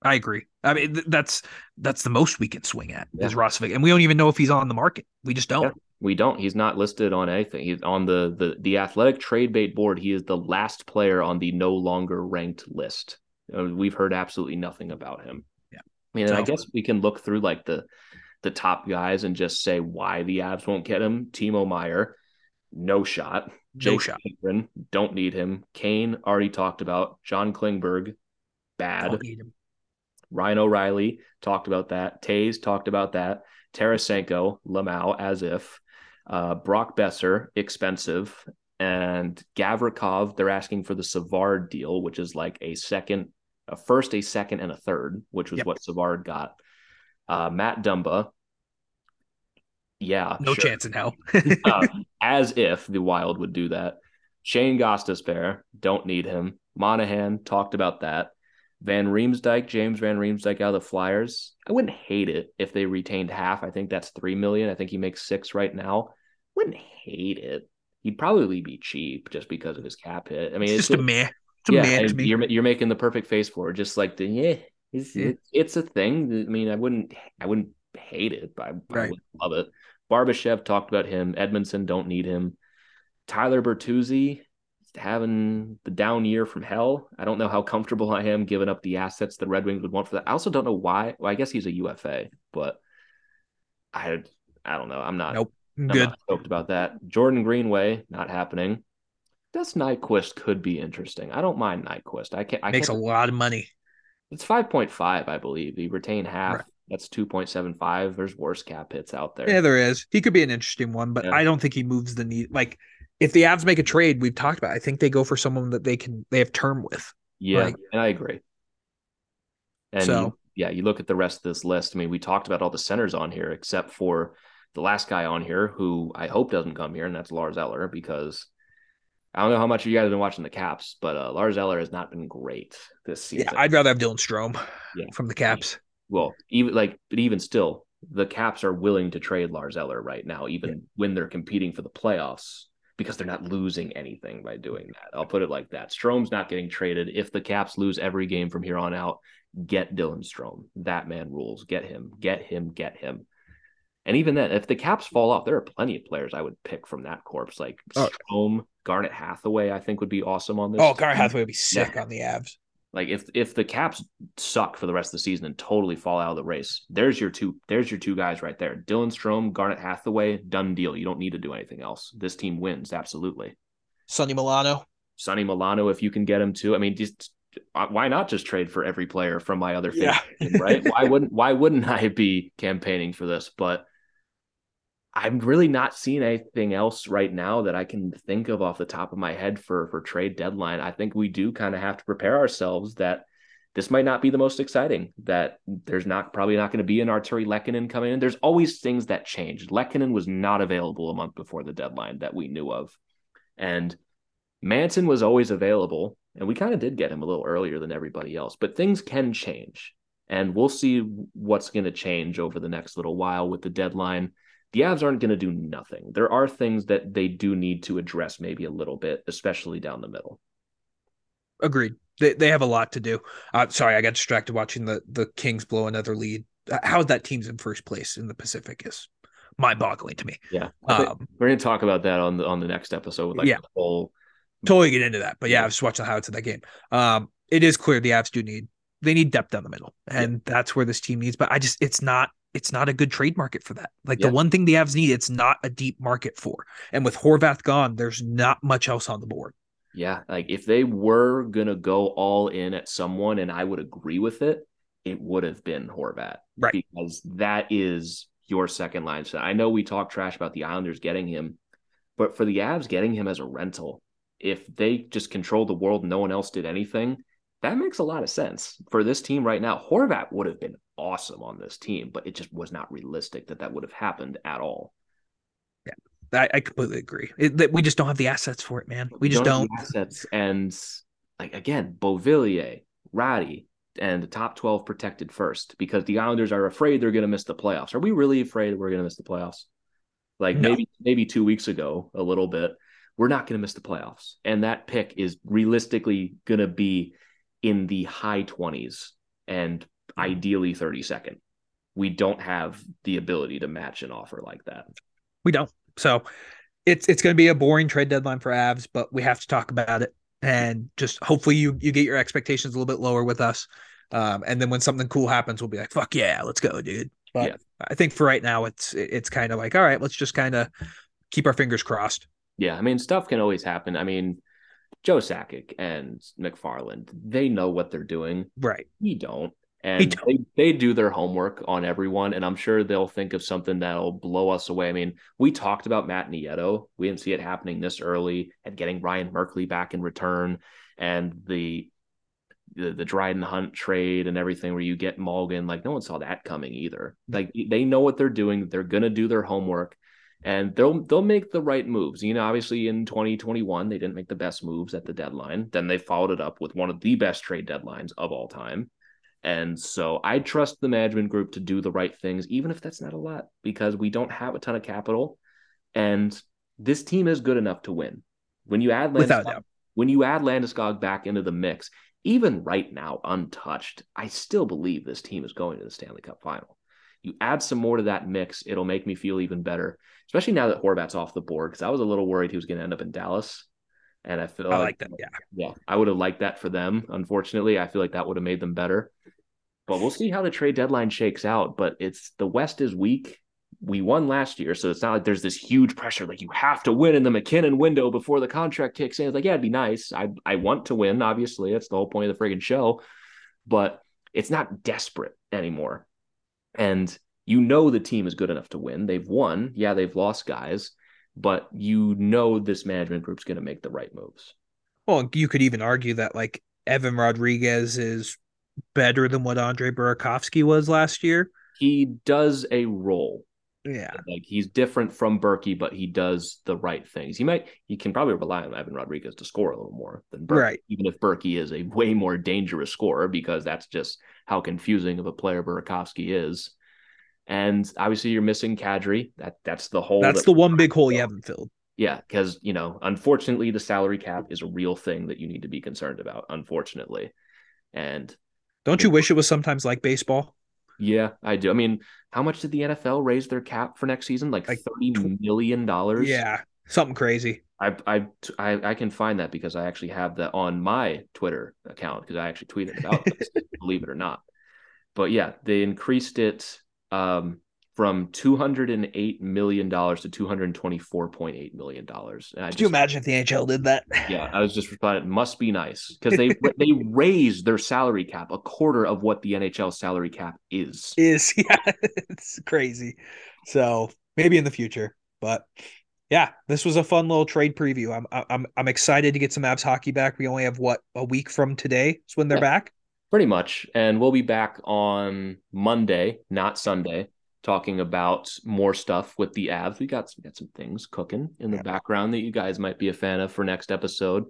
B: I agree. I mean, th- that's that's the most we can swing at is
A: Yeah.
B: Roslovic, and we don't even know if he's on the market. We just don't.
A: Yeah. We don't. He's not listed on anything. He's on the the the athletic trade bait board. He is the last player on the no longer ranked list. Uh, we've heard absolutely nothing about him.
B: Yeah.
A: I mean, and I guess we can look through like the the top guys and just say why the Avs won't get him. Timo Meier, no shot. Jake
B: shot.
A: Chychrun, don't need him. Kane already talked about. John Klingberg, bad.
B: Don't need him.
A: Ryan O'Reilly talked about that. Tays talked about that. Tarasenko, Lamau, as if. Uh, Brock Boeser, expensive. And Gavrikov, they're asking for the Savard deal, which is like a second, a first, a second, and a third, which was
B: Yep.
A: what Savard got. Uh, Matt Dumba, yeah,
B: No
A: sure.
B: chance in hell.
A: Uh, as if the Wild would do that. Shane Gostisbehere, don't need him. Monahan talked about that. Van Riemsdyk, James Van Riemsdyk out of the Flyers. I wouldn't hate it if they retained half. I think that's three million. I think he makes six right now. Wouldn't hate it. he'd probably be cheap just because of his cap hit. I mean,
B: it's,
A: it's
B: just a meh. It's a
A: yeah,
B: meh to me.
A: you're you're making the perfect face for it. Just like the yeah, it's
B: Yeah.
A: it- it's a thing. I mean, I wouldn't I wouldn't hate it, but I, I
B: Right.
A: wouldn't love it. Barbashev talked about him. Edmundson don't need him. Tyler Bertuzzi having the down year from hell. I don't know how comfortable I am giving up the assets the Red Wings would want for that. I also don't know why. Well, I guess he's a UFA, but I I don't know. I'm not
B: Nope.
A: I'm
B: Good.
A: not stoked about that. Jordan Greenway not happening. This Nyquist could be interesting. I don't mind Nyquist. I can I
B: Makes a
A: can't,
B: lot of money.
A: It's five point five, I believe. He retained half.
B: Right.
A: That's two point seven five. There's worse cap hits out there.
B: Yeah, there is. He could be an interesting one, but
A: Yeah.
B: I don't think he moves the need. Like, if the Avs make a trade, we've talked about. I think they go for someone that they can they have term with.
A: Yeah, and I agree. And
B: So-
A: you- yeah, you look at the rest of this list. I mean, we talked about all the centers on here, except for the last guy on here, who I hope doesn't come here, and that's Lars Eller, because I don't know how much you guys have been watching the Caps, but uh, Lars Eller has not been great this season.
B: Yeah, I'd rather have Dylan Strome
A: Yeah.
B: from the Caps.
A: well, even like, but even still, the Caps are willing to trade Lars Eller right now, even when they're competing for the playoffs, because they're not losing anything by doing that. I'll put it like that. Strome's not getting traded. If the Caps lose every game from here on out, get Dylan Strome. That man rules. Get him. Get him. Get him. And even then, if the Caps fall off, there are plenty of players I would pick from that corpse, like
B: Oh.
A: Strome, Garnet Hathaway. I think would be awesome on this.
B: Oh, Gar. Hathaway would be sick on the Avs.
A: Like if if the Caps suck for the rest of the season and totally fall out of the race, there's your two there's your two guys right there. Dylan Strome, Garnet Hathaway, done deal. You don't need to do anything else. This team wins absolutely.
B: Sonny Milano.
A: Sonny Milano, if you can get him too. I mean, just uh, why not just trade for every player from my other
B: Yeah.
A: favorite team, right? why wouldn't why wouldn't I be campaigning for this? But I'm really not seeing anything else right now that I can think of off the top of my head for for trade deadline. I think we do kind of have to prepare ourselves that this might not be the most exciting. That there's not probably not going to be an Artturi Lehkonen coming in. There's always things that change. Lekkinen was not available a month before the deadline that we knew of, and Manson was always available, and we kind of did get him a little earlier than everybody else. But things can change, and we'll see what's going to change over the next little while with the deadline the Avs aren't going to do nothing. There are things that they do need to address maybe a little bit, especially down the middle.
B: Agreed. They they have a lot to do. Uh, sorry, I got distracted watching the the Kings blow another lead. Uh, How that team's in first place in the Pacific is mind-boggling to me.
A: Yeah,
B: Um,
A: we're going to talk about that on the on the next episode. With like
B: Yeah.
A: the whole
B: totally get into that. But yeah,
A: Yeah.
B: I was just watching the highlights of that game. Um, it is clear the Avs do need they need depth down the middle, and that's where this team needs. But I just it's not it's not a good trade market for that. Like
A: Yeah.
B: the one thing the Avs need, it's not a deep market for. And with Horvat gone, there's not much else on the board.
A: yeah, like if they were going to go all in at someone, and I would agree with it, it would have been Horvat,
B: Right.
A: Because that is your second line. So I know we talk trash about the Islanders getting him, but for the Avs getting him as a rental, if they just controlled the world, no one else did anything. That makes a lot of sense for this team right now. Horvat would have been awesome on this team, but it just was not realistic that that would have happened at all.
B: I, I completely agree. It, that we just don't have the assets for it, man. We just
A: have
B: don't.
A: the assets and like again, Beauvillier, Raty, and the top twelve protected first because the Islanders are afraid they're going to miss the playoffs. Are we really afraid we're going to miss the playoffs? Like
B: No.
A: maybe maybe two weeks ago, a little bit. We're not going to miss the playoffs, and that pick is realistically going to be in the high twenties and ideally thirty second. We don't have the ability to match an offer like that.
B: We don't. So it's it's going to be a boring trade deadline for Avs, but we have to talk about it and just hopefully you you get your expectations a little bit lower with us. Um, and then when something cool happens, we'll be like, "Fuck yeah, let's go, dude!" But
A: Yeah.
B: I think for right now, it's it's kind of like, all right, let's just kind of keep our fingers crossed.
A: Yeah, I mean, stuff can always happen. I mean, Joe Sakic and MacFarland, they know what they're doing.
B: Right.
A: We don't. And
B: don't.
A: they, they do their homework on everyone, and I'm sure they'll think of something that'll blow us away. I mean, we talked about Matt Nieto. We didn't see it happening this early, and getting Ryan Merkley back in return, and the the, the Dryden Hunt trade and everything, where you get Morgan. Like no one saw that coming either. Mm. Like they know what they're doing. They're gonna do their homework, and they'll they'll make the right moves. You know, obviously in 2021 they didn't make the best moves at the deadline. Then they followed it up with one of the best trade deadlines of all time. And so I trust the management group to do the right things, even if that's not a lot, because we don't have a ton of capital. And this team is good enough to win. When you add Landeskog, when you add Landeskog back into the mix, even right now, untouched, I still believe this team is going to the Stanley Cup final. You add some more to that mix, it'll make me feel even better, especially now that Horvat's off the board. Because I was a little worried he was going to end up in Dallas, and I feel
B: I
A: like,
B: like that. Yeah,
A: yeah, I would have liked that for them. Unfortunately, I feel like that would have made them better. But we'll see how the trade deadline shakes out. But it's the West is weak. We won last year, so it's not like there's this huge pressure. Like you have to win in the MacKinnon window before the contract kicks in. It's like, yeah, it'd be nice. I I want to win. Obviously, that's the whole point of the friggin' show. But it's not desperate anymore. And you know the team is good enough to win. They've won. Yeah, they've lost guys, but you know this management group's going to make the right moves.
B: Well, you could even argue that like Evan Rodrigues is better than what Andre Burakovsky was last year.
A: He does a role.
B: Yeah.
A: Like he's different from Berkey, but he does the right things. He might he can probably rely on Evan Rodrigues to score a little more than Berkey,
B: Right.
A: even if Berkey is a way more dangerous scorer because that's just how confusing of a player Burakovsky is. And obviously you're missing Kadri. That that's the whole
B: That's the one big hole you haven't filled.
A: Yeah, because you know, unfortunately, the salary cap is a real thing that you need to be concerned about. Unfortunately, and
B: Don't you wish it was sometimes like baseball?
A: Yeah, I do. I mean, how much did the NFL raise their cap for next season? Like,
B: Like
A: thirty million dollars.
B: Yeah. Something crazy.
A: I, I I I can find that because I actually have that on my Twitter account because I actually tweeted about this, believe it or not. But yeah, they increased it um, from two hundred and eight million dollars to two hundred twenty four point eight million dollars. And I
B: Could you imagine if the NHL did that?
A: Yeah, I was just responding. It must be nice because they they raised their salary cap a quarter of what the NHL salary cap is.
B: Is yeah, it's crazy. So maybe in the future, but yeah, this was a fun little trade preview. I'm I'm I'm excited to get some Abs hockey back. We only have what a week from today is when they're
A: Yeah.
B: back.
A: Pretty much, and we'll be back on Monday, not Sunday, talking about more stuff with the Avs. We got we got some things cooking in the
B: Yeah.
A: background that you guys might be a fan of for next episode.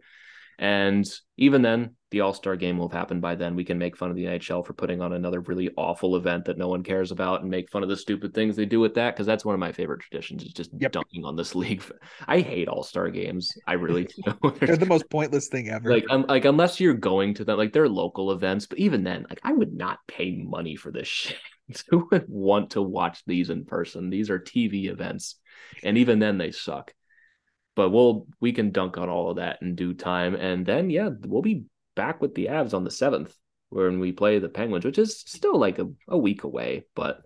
A: And even then, the All Star game will have happened by then. We can make fun of the NHL for putting on another really awful event that no one cares about and make fun of the stupid things they do with that because that's one of my favorite traditions is just
B: Yep.
A: dunking on this league. I hate All Star games. I really do.
B: They're the most pointless thing ever.
A: like um, like unless you're going to them like they're local events but even then like i would not pay money for this shit who would want to watch these in person these are tv events and even then they suck but we'll we can dunk on all of that in due time and then yeah we'll be back with the avs on the 7th when we play the penguins which is still like a, a week away but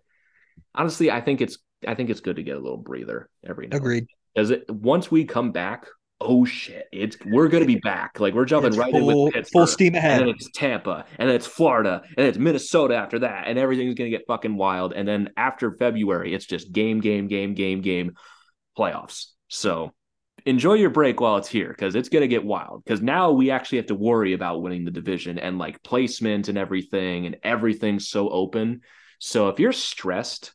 A: honestly i think it's i think it's good to get a little breather every now and
B: Agreed.
A: because it once we come back, oh shit, it's we're gonna be back. Like we're jumping
B: It's
A: right in
B: full,
A: with Pittsburgh,
B: full steam
A: and
B: ahead.
A: then it's Tampa, and then it's Florida, and it's Minnesota after that, and everything's gonna get fucking wild. And then after February, it's just game, game, game, game, game, playoffs. So enjoy your break while it's here because it's gonna get wild. Because now we actually have to worry about winning the division and like placement and everything, and everything's so open. So if you're stressed,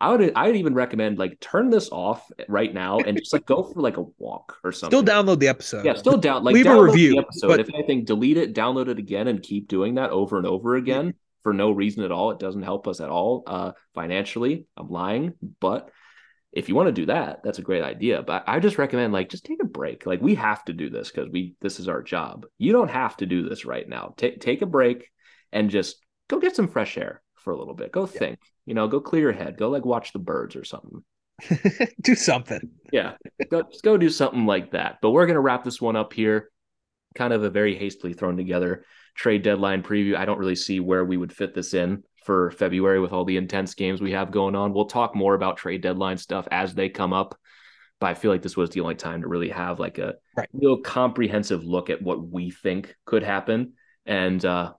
A: I would I would even recommend like turn this off right now and just like go for like a walk or something.
B: Still download the episode.
A: Yeah, still down. Like
B: Leave a review,
A: episode.
B: but-
A: If anything, delete it, download it again, and keep doing that over and over again for no reason at all. It doesn't help us at all uh, financially. I'm lying, but if you want to do that, that's a great idea. But I just recommend like just take a break. Like we have to do this because we this is our job. You don't have to do this right now. Take take a break and just go get some fresh air for a little bit. Go think. You know, go clear your head. Go like watch the birds or something.
B: Do something.
A: Yeah, go, just go do something like that. But we're gonna wrap this one up here. Kind of a very hastily thrown together trade deadline preview. I don't really see where we would fit this in for February with all the intense games we have going on. We'll talk more about trade deadline stuff as they come up. But I feel like this was the only time to really have like a
B: Right.
A: real comprehensive look at what we think could happen. And uh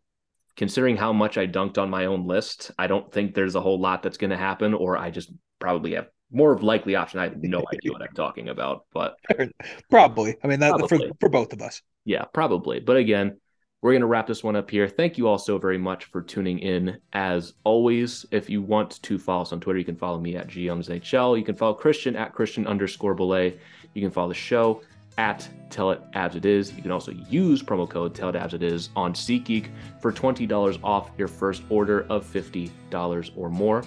A: considering how much I dunked on my own list, I don't think there's a whole lot that's going to happen, or I just probably have more of likely option. I have no idea what I'm talking about, but
B: Probably. I mean that for for both of us.
A: yeah, probably. But again, we're going to wrap this one up here. Thank you all so very much for tuning in. As always, if you want to follow us on Twitter, you can follow me at GMsHL. You can follow Christian at Christian underscore belay. You can follow the show at Tell It As It Is. You can also use promo code Tell It As It Is on SeatGeek for $20 off your first order of $50 or more.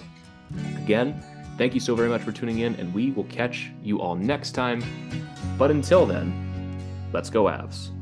A: Again, Thank you so very much for tuning in, and we will catch you all next time. But until then, let's go, Avs.